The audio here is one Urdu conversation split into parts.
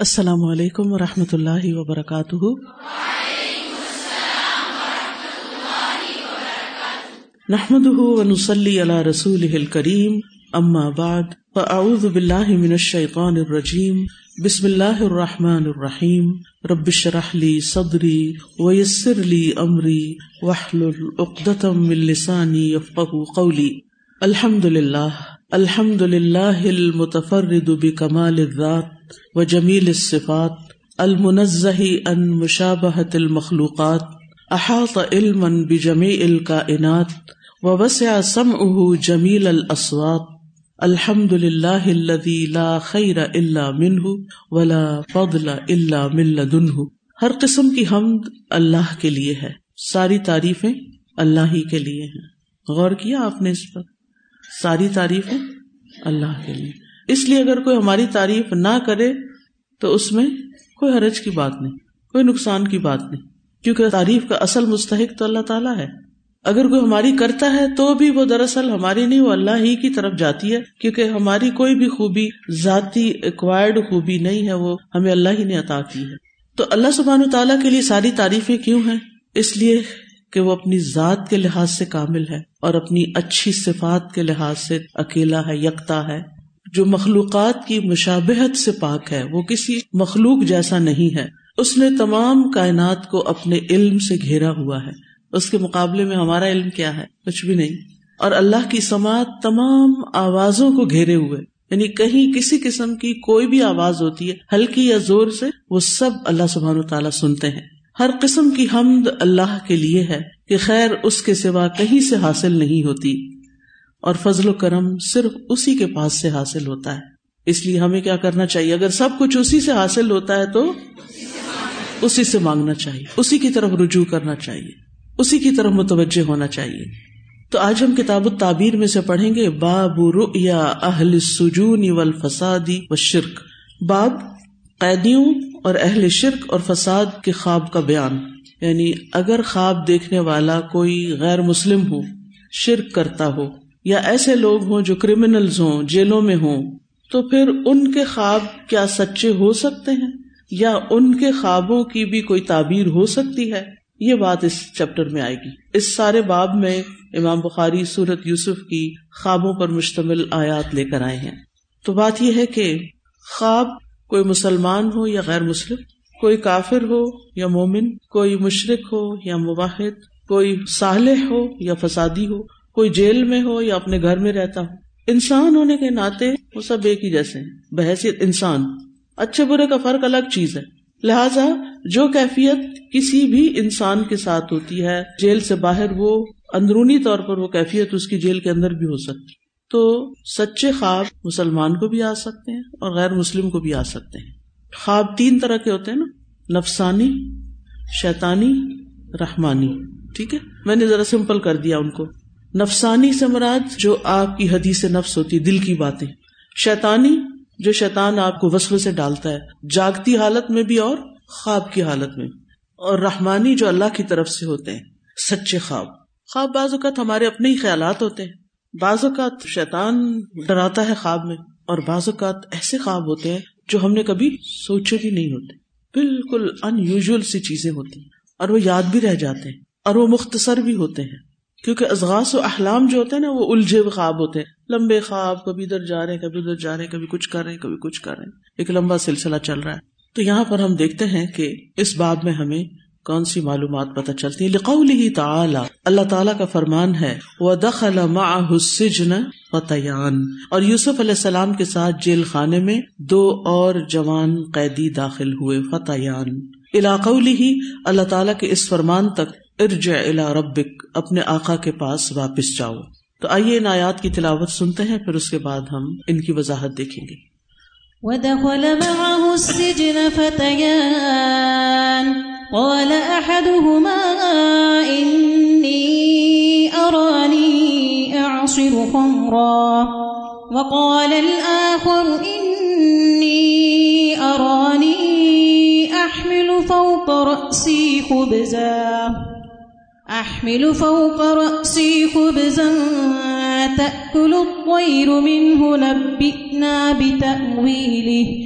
السلام علیکم و رحمۃ اللہ وبرکاتہ۔ نحمد ونسلی علی رسول کریم اما بعد، فاعوذ باللہ من الشیطان الرجیم، بسم اللہ الرحمن الرحیم، رب اشرح لی صدری ویسر لی امری، واحلل عقدۃ من لسانی قولی۔ الحمد للہ الحمد للہ المتفرد بکمال الذات و جمیل الصفات المنزہ ان مشابہت المخلوقات، احاط علما بجمیع الکائنات، ووسع سمعه جمیل الاصوات الحمد للہ الذي لا خیر الا منه ولا فضل الا من لدنه ہر قسم کی حمد اللہ کے لیے ہے، ساری تعریفیں اللہ ہی کے لیے ہیں۔ غور کیا آپ نے اس پر؟ ساری تعریفیں اللہ کے لیے۔ اس لیے اگر کوئی ہماری تعریف نہ کرے تو اس میں کوئی حرج کی بات نہیں، کوئی نقصان کی بات نہیں۔ کیونکہ تعریف کا اصل مستحق تو اللہ تعالیٰ ہے۔ اگر کوئی ہماری کرتا ہے تو بھی وہ دراصل ہماری نہیں، وہ اللہ ہی کی طرف جاتی ہے۔ کیونکہ ہماری کوئی بھی خوبی، ذاتی ایکوائرڈ خوبی نہیں ہے، وہ ہمیں اللہ ہی نے عطا کی ہے۔ تو اللہ سبحان تعالیٰ کے لیے ساری تعریفیں کیوں ہیں؟ اس لیے کہ وہ اپنی ذات کے لحاظ سے کامل ہے اور اپنی اچھی صفات کے لحاظ سے اکیلا ہے، یکتا ہے۔ جو مخلوقات کی مشابہت سے پاک ہے، وہ کسی مخلوق جیسا نہیں ہے۔ اس نے تمام کائنات کو اپنے علم سے گھیرا ہوا ہے۔ اس کے مقابلے میں ہمارا علم کیا ہے؟ کچھ بھی نہیں۔ اور اللہ کی سماعت تمام آوازوں کو گھیرے ہوئے۔ یعنی کہیں کسی قسم کی کوئی بھی آواز ہوتی ہے، ہلکی یا زور سے، وہ سب اللہ سبحان و تعالیٰ سنتے ہیں۔ ہر قسم کی حمد اللہ کے لیے ہے کہ خیر اس کے سوا کہیں سے حاصل نہیں ہوتی اور فضل و کرم صرف اسی کے پاس سے حاصل ہوتا ہے۔ اس لیے ہمیں کیا کرنا چاہیے؟ اگر سب کچھ اسی سے حاصل ہوتا ہے تو اسی سے مانگنا چاہیے۔ اسی کی طرف رجوع کرنا چاہیے۔ اسی کی طرف متوجہ ہونا چاہیے۔ تو آج ہم کتاب التعبیر میں سے پڑھیں گے، باب رؤیا اہل سجون والفسادی والشرک۔ باب قیدیوں اور اہل شرک اور فساد کے خواب کا بیان۔ یعنی اگر خواب دیکھنے والا کوئی غیر مسلم ہو، شرک کرتا ہو، یا ایسے لوگ ہوں جو کریمنلز ہوں، جیلوں میں ہوں، تو پھر ان کے خواب کیا سچے ہو سکتے ہیں؟ یا ان کے خوابوں کی بھی کوئی تعبیر ہو سکتی ہے؟ یہ بات اس چیپٹر میں آئے گی۔ اس سارے باب میں امام بخاری سورت یوسف کی خوابوں پر مشتمل آیات لے کر آئے ہیں۔ تو بات یہ ہے کہ خواب کوئی مسلمان ہو یا غیر مسلم، کوئی کافر ہو یا مومن، کوئی مشرق ہو یا مواحد کوئی صالح ہو یا فسادی ہو، کوئی جیل میں ہو یا اپنے گھر میں رہتا ہو۔ انسان ہونے کے ناطے وہ سب ایک ہی جیسے ہیں بحثیت انسان۔ اچھے برے کا فرق الگ چیز ہے۔ لہذا جو کیفیت کسی بھی انسان کے ساتھ ہوتی ہے، جیل سے باہر وہ اندرونی طور پر وہ کیفیت اس کی جیل کے اندر بھی ہو سکتی۔ تو سچے خواب مسلمان کو بھی آ سکتے ہیں اور غیر مسلم کو بھی آ سکتے ہیں۔ خواب تین طرح کے ہوتے ہیں نا، نفسانی شیتانی رحمانی۔ ٹھیک ہے؟ میں نے ذرا سمپل کر دیا ان کو۔ نفسانی سے مراد جو آپ کی حدیث نفس ہوتی، دل کی باتیں۔ شیتانی جو شیطان آپ کو وسو سے ڈالتا ہے، جاگتی حالت میں بھی اور خواب کی حالت میں اور رحمانی جو اللہ کی طرف سے ہوتے ہیں، سچے خواب۔ خواب بعض اوقات ہمارے اپنے ہی خیالات ہوتے ہیں۔ بعض اوقات شیطان ڈراتا ہے خواب میں اور بعض اوقات ایسے خواب ہوتے ہیں جو ہم نے کبھی سوچے بھی نہیں ہوتے۔ بالکل ان یوژل سی چیزیں ہوتی ہیں اور وہ یاد بھی رہ جاتے ہیں اور وہ مختصر بھی ہوتے ہیں۔ کیونکہ ازغاس و احلام جو ہوتے ہیں نا وہ الجھے ہوئے خواب ہوتے ہیں۔ لمبے خواب، کبھی ادھر جا رہے ہیں، کبھی ادھر جا رہے ہیں، کبھی کچھ کر رہے ہیں، کبھی کچھ کر رہے ہیں۔ ایک لمبا سلسلہ چل رہا ہے۔ تو یہاں پر ہم دیکھتے ہیں کہ اس بات میں ہمیں کون سی معلومات پتہ چلتی ہیں؟ لقول ہی تعالی، اللہ تعالیٰ کا فرمان ہے وہ دخل السجن فتیان اور یوسف علیہ السلام کے ساتھ جیل خانے میں دو اور جوان قیدی داخل ہوئے فتیان علاقولی ہی اللہ تعالیٰ کے اس فرمان تک، ارجع الى ربک، اپنے آقا کے پاس واپس جاؤ۔ تو آئیے ان آیات کی تلاوت سنتے ہیں، پھر اس کے بعد ہم ان کی وضاحت دیکھیں گے۔ ودخل معه السجن فتيان قال أحدهما إني أراني أعصر خمرا وقال الآخر إني أراني أحمل فوق رأسي خبزا أحمل فوق رأسي خبزا تأكل الطير منه نبئنا بتأويله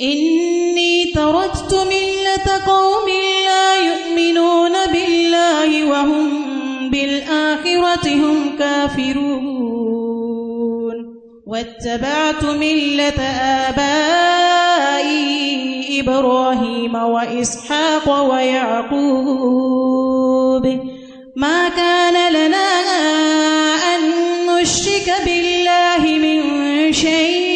إني تركت ملة قوم لا يؤمنون بالله وهم بالآخرة هم كافرون. واتبعت ملة آبائي إبراهيم وإسحاق ويعقوب. ما كان لنا أن نشرك بالله من شيء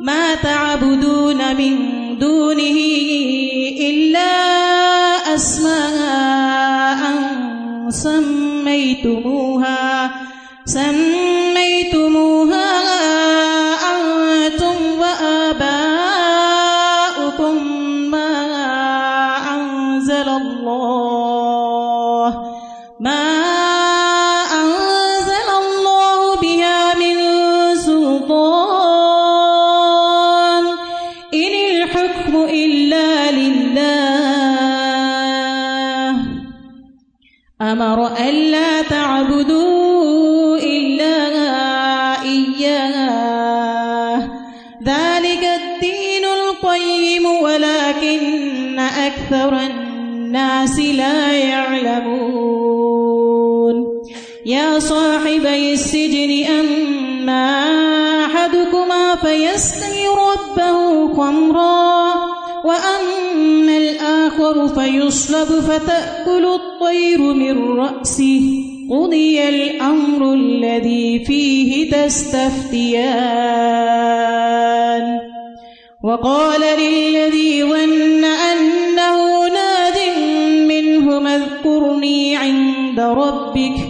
ما تعبدون من دونه إلا أسماء سميتموها سميتموها فيسقي ربه خمرا وأما الآخر فيصلب فتأكل الطير من رأسه قضي الأمر الذي فيه تستفتيان وقال للذي ظن أنه ناد منه اذكرني عند ربك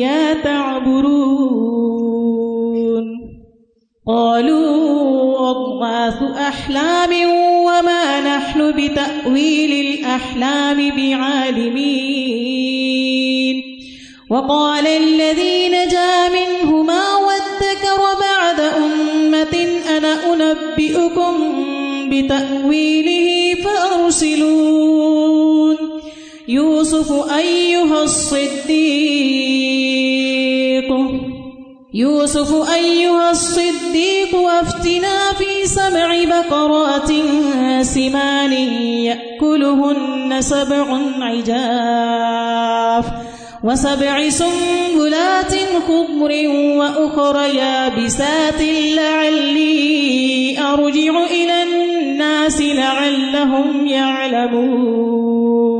للرؤيا تعبرون قالوا أضغاث أحلام وما نحن بتأويل الأحلام بعالمين. وقال الذي نجا منهما وادكر بعد أمة أنا أنبئكم بتأويله فأرسلون. يوسف أيها الصديق. الصديق يوسف أيها الصديق أفتنا في سبع بقرات سمان يأكلهن سبع عجاف وسبع سنبلات خضر وأخر يابسات لعلي أرجع إلى الناس لعلهم يعلمون.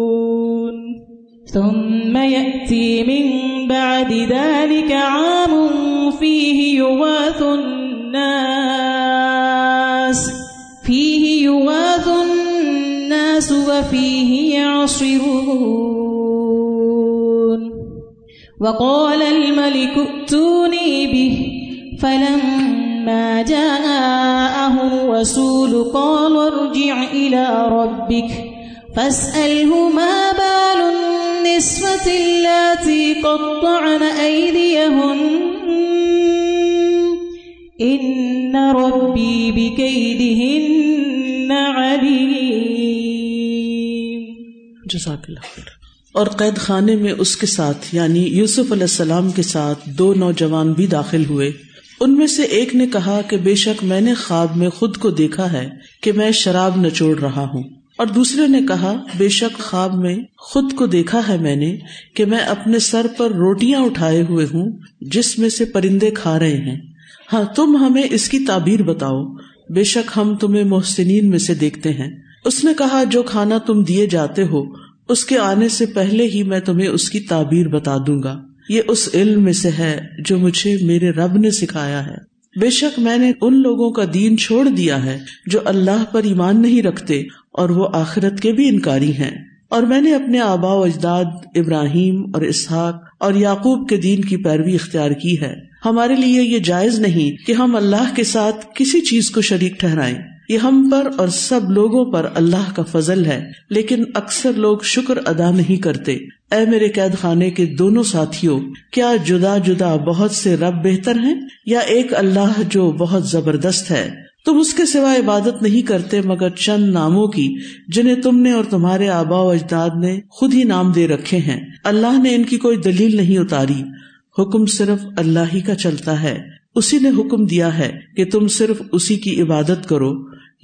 ثم يأتي من بعد ذلك عام فيه يغاث الناس، فيه يغاث الناس وفيه يعصرون. وقال الملك ائتوني به، فلما جاءه الرسول قال ارجع إلى ربك. فاسأله ما بال النسوة اللاتي قطعن أيديهن. إن ربي بكيدهن عليم. جزاک اللہ خیر. اور قید خانے میں اس کے ساتھ یعنی یوسف علیہ السلام کے ساتھ دو نوجوان بھی داخل ہوئے۔ ان میں سے ایک نے کہا کہ بے شک میں نے خواب میں خود کو دیکھا ہے کہ میں شراب نچوڑ رہا ہوں۔ اور دوسرے نے کہا، بے شک خواب میں خود کو دیکھا ہے میں نے کہ میں اپنے سر پر روٹیاں اٹھائے ہوئے ہوں، جس میں سے پرندے کھا رہے ہیں۔ ہاں تم ہمیں اس کی تعبیر بتاؤ۔ بے شک ہم تمہیں محسنین میں سے دیکھتے ہیں۔ اس نے کہا، جو کھانا تم دیے جاتے ہو، اس کے آنے سے پہلے ہی میں تمہیں اس کی تعبیر بتا دوں گا۔ یہ اس علم میں سے ہے جو مجھے میرے رب نے سکھایا ہے۔ بے شک میں نے ان لوگوں کا دین چھوڑ دیا ہے جو اللہ پر ایمان نہیں رکھتے اور وہ آخرت کے بھی انکاری ہیں۔ اور میں نے اپنے آبا و اجداد ابراہیم اور اسحاق اور یعقوب کے دین کی پیروی اختیار کی ہے۔ ہمارے لیے یہ جائز نہیں کہ ہم اللہ کے ساتھ کسی چیز کو شریک ٹھہرائیں۔ یہ ہم پر اور سب لوگوں پر اللہ کا فضل ہے، لیکن اکثر لوگ شکر ادا نہیں کرتے۔ اے میرے قید خانے کے دونوں ساتھیوں، کیا جدا جدا بہت سے رب بہتر ہیں؟ یا ایک اللہ جو بہت زبردست ہے؟ تم اس کے سوا عبادت نہیں کرتے مگر چند ناموں کی، جنہیں تم نے اور تمہارے آبا و اجداد نے خود ہی نام دے رکھے ہیں۔ اللہ نے ان کی کوئی دلیل نہیں اتاری۔ حکم صرف اللہ ہی کا چلتا ہے۔ اسی نے حکم دیا ہے کہ تم صرف اسی کی عبادت کرو۔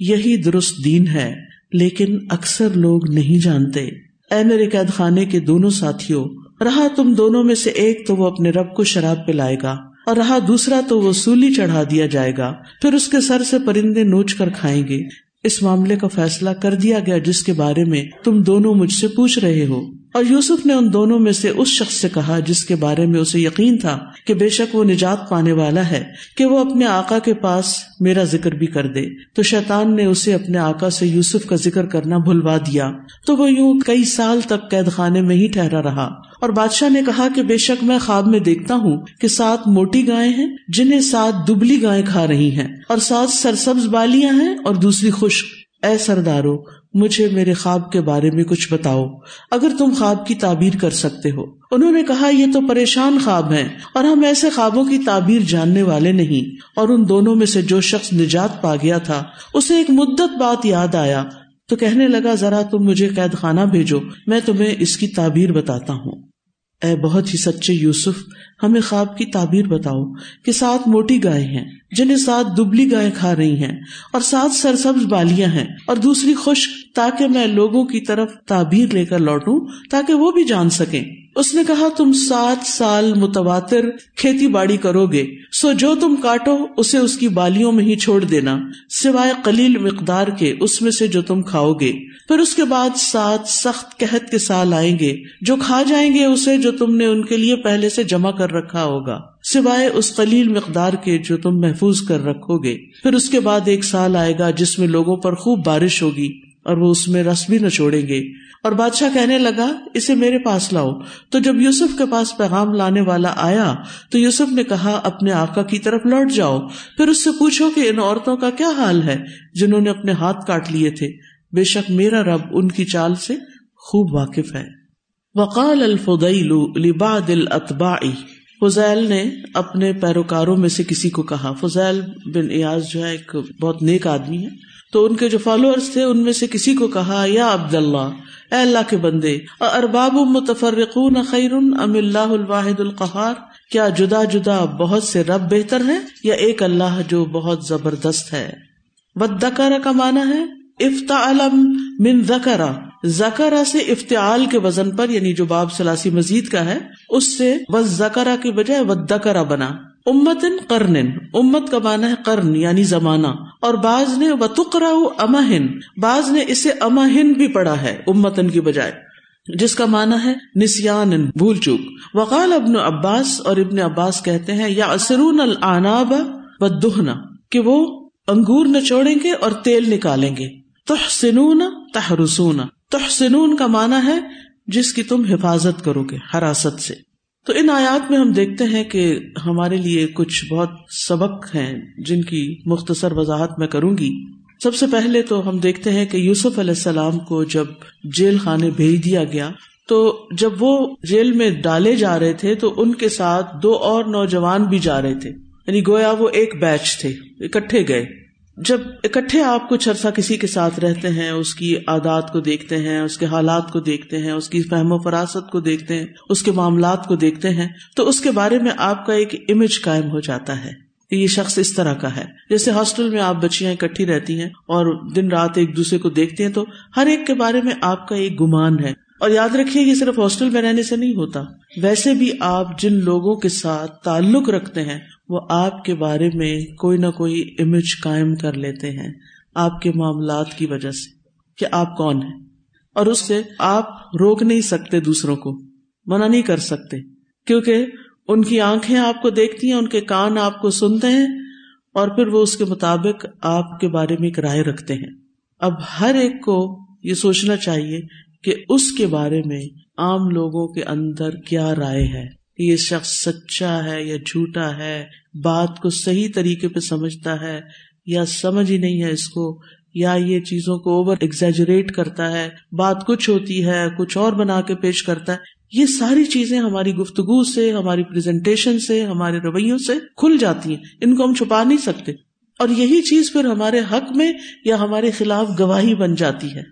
یہی درست دین ہے۔ لیکن اکثر لوگ نہیں جانتے۔ اے میرے قید خانے کے دونوں ساتھیوں، رہا تم دونوں میں سے ایک تو وہ اپنے رب کو شراب پلائے گا۔ اور رہا دوسرا تو وہ سولی چڑھا دیا جائے گا، پھر اس کے سر سے پرندے نوچ کر کھائیں گے۔ اس معاملے کا فیصلہ کر دیا گیا، جس کے بارے میں تم دونوں مجھ سے پوچھ رہے ہو۔ اور یوسف نے ان دونوں میں سے اس شخص سے کہا جس کے بارے میں اسے یقین تھا کہ بے شک وہ نجات پانے والا ہے کہ وہ اپنے آقا کے پاس میرا ذکر بھی کر دے۔ تو شیطان نے اسے اپنے آقا سے یوسف کا ذکر کرنا بھلوا دیا۔ تو وہ یوں کئی سال تک قید خانے میں ہی ٹھہرا رہا۔ اور بادشاہ نے کہا کہ بے شک میں خواب میں دیکھتا ہوں کہ سات موٹی گائے ہیں جنہیں سات دبلی گائے کھا رہی ہیں اور سات سرسبز بالیاں ہیں اور دوسری خشک۔ اے سردارو مجھے میرے خواب کے بارے میں کچھ بتاؤ۔ اگر تم خواب کی تعبیر کر سکتے ہو۔ انہوں نے کہا، یہ تو پریشان خواب ہیں اور ہم ایسے خوابوں کی تعبیر جاننے والے نہیں۔ اور ان دونوں میں سے جو شخص نجات پا گیا تھا، اسے ایک مدت بات یاد آیا۔ تو کہنے لگا، ذرا تم مجھے قید خانہ بھیجو، میں تمہیں اس کی تعبیر بتاتا ہوں۔ اے بہت ہی سچے یوسف، ہمیں خواب کی تعبیر بتاؤ کہ سات موٹی گائے ہیں۔ جنہیں سات دبلی گائے کھا رہی ہیں اور سات سرسبز بالیاں ہیں اور دوسری خشک تاکہ میں لوگوں کی طرف تعبیر لے کر لوٹوں تاکہ وہ بھی جان سکیں۔ اس نے کہا، تم سات سال متواتر کھیتی باڑی کرو گے، سو جو تم کاٹو اسے اس کی بالیوں میں ہی چھوڑ دینا، سوائے قلیل مقدار کے اس میں سے جو تم کھاؤ گے۔ پھر اس کے بعد سات سخت قحط کے سال آئیں گے، جو کھا جائیں گے اسے جو تم نے ان کے لیے پہلے سے جمع کر رکھا ہوگا۔ سوائے اس قلیل مقدار کے جو تم محفوظ کر رکھو گے۔ پھر اس کے بعد ایک سال آئے گا جس میں لوگوں پر خوب بارش ہوگی اور وہ اس میں رس بھی نہ چھوڑیں گے۔ اور بادشاہ کہنے لگا، اسے میرے پاس لاؤ۔ تو جب یوسف کے پاس پیغام لانے والا آیا، تو یوسف نے کہا، اپنے آقا کی طرف لوٹ جاؤ۔ پھر اس سے پوچھو کہ ان عورتوں کا کیا حال ہے جنہوں نے اپنے ہاتھ کاٹ لیے تھے۔ بے شک میرا رب ان کی چال سے خوب واقف ہے۔ وقال الفضیل لبعض الاتباع۔ فضیل نے اپنے پیروکاروں میں سے کسی کو کہا۔ فضیل بن ایاز جو ہے ایک بہت نیک آدمی ہے۔ تو ان کے جو فالوورز تھے، ان میں سے کسی کو کہا، یا عبد اللہ اے اللہ کے بندے ارباب متفرقون خیر ام اللہ الواحد القہار؟ کیا جدا جدا بہت سے رب بہتر ہیں یا ایک اللہ جو بہت زبردست ہے؟ بدکرا کا مانا ہے افتا علم من زکرا زکرا سے افتعال کے وزن پر یعنی جو باب سلاسی مزید کا ہے، اس سے بس زکرا کی بجائے ودکرا بنا۔ امتن کرن امت کا مانا ہے کرن یعنی زمانہ۔ اور بعض نے بتکرا امہن، بعض نے اسے امہن بھی پڑھا ہے، امتن کی بجائے۔ جس کا مانا ہے نسیان بھول چوک۔ وقال ابن عباس، اور ابن عباس کہتے ہیں یا اسرون العناب و دہنا کہ وہ انگور نچوڑیں گے اور تیل نکالیں گے۔ تحسنون تحرسون۔ تحسنون کا معنی ہے جس کی تم حفاظت کرو گے، حراست سے۔ تو ان آیات میں ہم دیکھتے ہیں کہ ہمارے لیے کچھ بہت سبق ہیں جن کی مختصر وضاحت میں کروں گی۔ سب سے پہلے تو ہم دیکھتے ہیں کہ یوسف علیہ السلام کو جب جیل خانے بھیج دیا گیا، تو جب وہ جیل میں ڈالے جا رہے تھے، تو ان کے ساتھ دو اور نوجوان بھی جا رہے تھے۔ یعنی گویا وہ ایک بیچ تھے، اکٹھے گئے۔ جب اکٹھے آپ کچھ عرصہ کسی کے ساتھ رہتے ہیں، اس کی عادات کو دیکھتے ہیں، اس کے حالات کو دیکھتے ہیں، اس کی فہم و فراست کو دیکھتے ہیں، اس کے معاملات کو دیکھتے ہیں، تو اس کے بارے میں آپ کا ایک امیج قائم ہو جاتا ہے۔ کہ یہ شخص اس طرح کا ہے۔ جیسے ہاسٹل میں آپ بچیاں اکٹھی رہتی ہیں اور دن رات ایک دوسرے کو دیکھتے ہیں، تو ہر ایک کے بارے میں آپ کا ایک گمان ہے۔ اور یاد رکھیے، یہ صرف ہاسٹل میں رہنے سے نہیں ہوتا۔ ویسے بھی آپ جن لوگوں کے ساتھ تعلق رکھتے ہیں وہ آپ کے بارے میں کوئی نہ کوئی امیج قائم کر لیتے ہیں آپ کے معاملات کی وجہ سے کہ آپ کون ہیں اور اس سے آپ روک نہیں سکتے دوسروں کو، منع نہیں کر سکتے، کیونکہ ان کی آنکھیں آپ کو دیکھتی ہیں، ان کے کان آپ کو سنتے ہیں اور پھر وہ اس کے مطابق آپ کے بارے میں ایک رائے رکھتے ہیں۔ اب ہر ایک کو یہ سوچنا چاہیے کہ اس کے بارے میں عام لوگوں کے اندر کیا رائے ہے۔ یہ شخص سچا ہے یا جھوٹا ہے، بات کو صحیح طریقے پہ سمجھتا ہے یا سمجھ ہی نہیں ہے اس کو، یا یہ چیزوں کو اوور ایگزیجریٹ کرتا ہے، بات کچھ ہوتی ہے، کچھ اور بنا کے پیش کرتا ہے۔ یہ ساری چیزیں ہماری گفتگو سے، ہماری پریزنٹیشن سے، ہمارے رویوں سے کھل جاتی ہیں۔ ان کو ہم چھپا نہیں سکتے۔ اور یہی چیز پھر ہمارے حق میں یا ہمارے خلاف گواہی بن جاتی ہے۔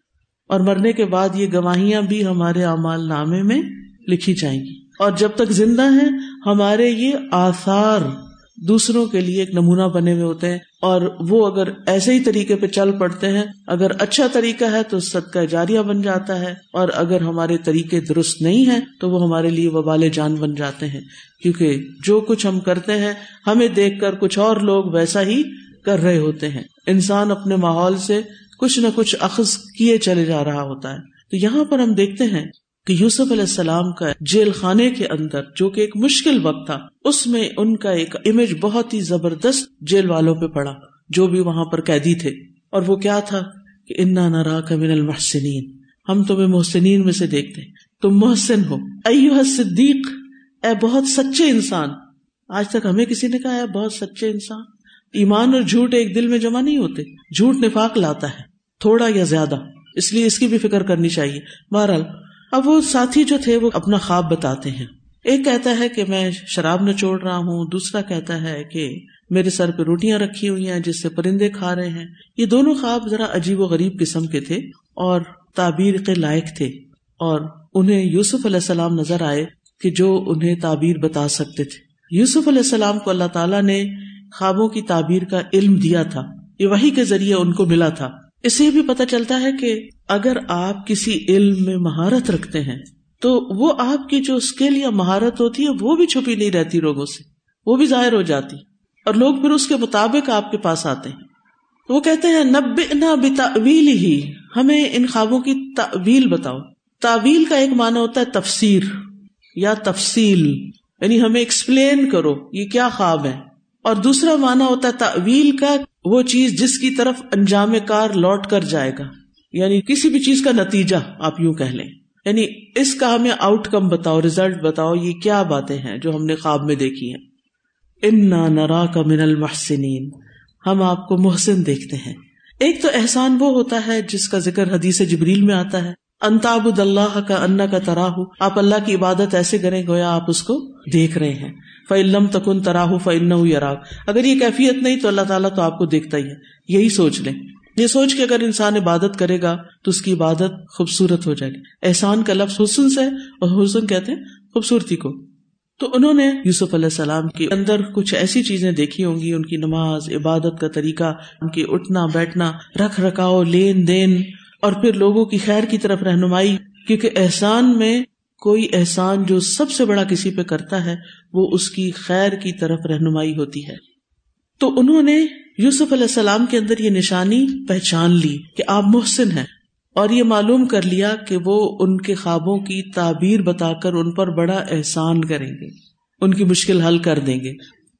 اور مرنے کے بعد یہ گواہیاں بھی ہمارے اعمال نامے میں لکھی جائیں گی۔ اور جب تک زندہ ہیں، ہمارے یہ آثار دوسروں کے لیے ایک نمونہ بنے ہوئے ہوتے ہیں۔ اور وہ اگر ایسے ہی طریقے پہ چل پڑتے ہیں، اگر اچھا طریقہ ہے تو صدقہ جاریہ بن جاتا ہے۔ اور اگر ہمارے طریقے درست نہیں ہے تو وہ ہمارے لیے وبال جان بن جاتے ہیں۔ کیونکہ جو کچھ ہم کرتے ہیں، ہمیں دیکھ کر کچھ اور لوگ ویسا ہی کر رہے ہوتے ہیں۔ انسان اپنے ماحول سے کچھ نہ کچھ اخذ کیے چلے جا رہا ہوتا ہے۔ تو یہاں پر ہم دیکھتے ہیں کہ یوسف علیہ السلام کا جیل خانے کے اندر جو کہ ایک مشکل وقت تھا، اس میں ان کا ایک امیج بہت ہی زبردست جیل والوں پہ پڑا، جو بھی وہاں پر قیدی تھے۔ اور وہ کیا تھا؟ کہ انا نرا من المحسنین ہم تمہیں محسنین میں سے دیکھتے تم محسن ہو۔ ایوہ صدیق اے بہت سچے انسان۔ آج تک ہمیں کسی نے کہا ہے بہت سچے انسان۔ ایمان اور جھوٹ ایک دل میں جمع نہیں ہوتے۔ جھوٹ نفاق لاتا ہے، تھوڑا یا زیادہ۔ اس لیے اس کی بھی فکر کرنی چاہیے۔ بہرحال اب وہ ساتھی جو تھے وہ اپنا خواب بتاتے ہیں۔ ایک کہتا ہے کہ میں شراب نچوڑ رہا ہوں، دوسرا کہتا ہے کہ میرے سر پہ روٹیاں رکھی ہوئی ہیں جس سے پرندے کھا رہے ہیں۔ یہ دونوں خواب ذرا عجیب و غریب قسم کے تھے اور تعبیر کے لائق تھے۔ اور انہیں یوسف علیہ السلام نظر آئے کہ جو انہیں تعبیر بتا سکتے تھے۔ یوسف علیہ السلام کو اللہ تعالیٰ نے خوابوں کی تعبیر کا علم دیا تھا۔ یہ وہی کے ذریعے ان کو ملا تھا۔ اس سے بھی پتا چلتا ہے کہ اگر آپ کسی علم میں مہارت رکھتے ہیں، تو وہ آپ کی جو اسکل یا مہارت ہوتی ہے، وہ بھی چھپی نہیں رہتی لوگوں سے۔ وہ بھی ظاہر ہو جاتی۔ اور لوگ پھر اس کے مطابق آپ کے پاس آتے ہیں۔ وہ کہتے ہیں نب نہ بتاویل ہی ہمیں ان خوابوں کی تعویل بتاؤ۔ تعویل کا ایک معنی ہوتا ہے تفسیر یا تفصیل۔ یعنی ہمیں ایکسپلین کرو یہ کیا خواب ہے۔ اور دوسرا معنی ہوتا ہے تعویل کا وہ چیز جس کی طرف انجام کار لوٹ کر جائے گا۔ یعنی کسی بھی چیز کا نتیجہ آپ یوں کہہ لیں۔ یعنی اس کا ہمیں آؤٹ کم بتاؤ ریزلٹ بتاؤ، یہ کیا باتیں ہیں جو ہم نے خواب میں دیکھی ہیں۔ ان نرا کا من المحسنین ہم آپ کو محسن دیکھتے ہیں۔ ایک تو احسان وہ ہوتا ہے جس کا ذکر حدیث جبریل میں آتا ہے۔ انتاب اللہ کا انا کا تراہ آپ اللہ کی عبادت ایسے کریں گویا آپ اس کو دیکھ رہے ہیں۔ فعلم تکن تراہ فن اگر یہ کیفیت نہیں تو اللہ تعالیٰ تو آپ کو دیکھتا ہی ہے۔ یہی سوچ لیں۔ یہ سوچ کے اگر انسان عبادت کرے گا تو اس کی عبادت خوبصورت ہو جائے گی۔ احسان کا لفظ حسن سے اور حسن کہتے ہیں خوبصورتی کو۔ تو انہوں نے یوسف علیہ السلام کے اندر کچھ ایسی چیزیں دیکھی ہوں گی، ان کی نماز، عبادت کا طریقہ، ان کی اٹھنا، بیٹھنا، رکھ رکھاؤ، لین دین اور پھر لوگوں کی خیر کی طرف رہنمائی۔ کیونکہ احسان میں کوئی احسان جو سب سے بڑا کسی پہ کرتا ہے، وہ اس کی خیر کی طرف رہنمائی ہوتی ہے۔ تو انہوں نے یوسف علیہ السلام کے اندر یہ نشانی پہچان لی کہ آپ محسن ہیں اور یہ معلوم کر لیا کہ وہ ان کے خوابوں کی تعبیر بتا کر ان پر بڑا احسان کریں گے۔ ان کی مشکل حل کر دیں گے۔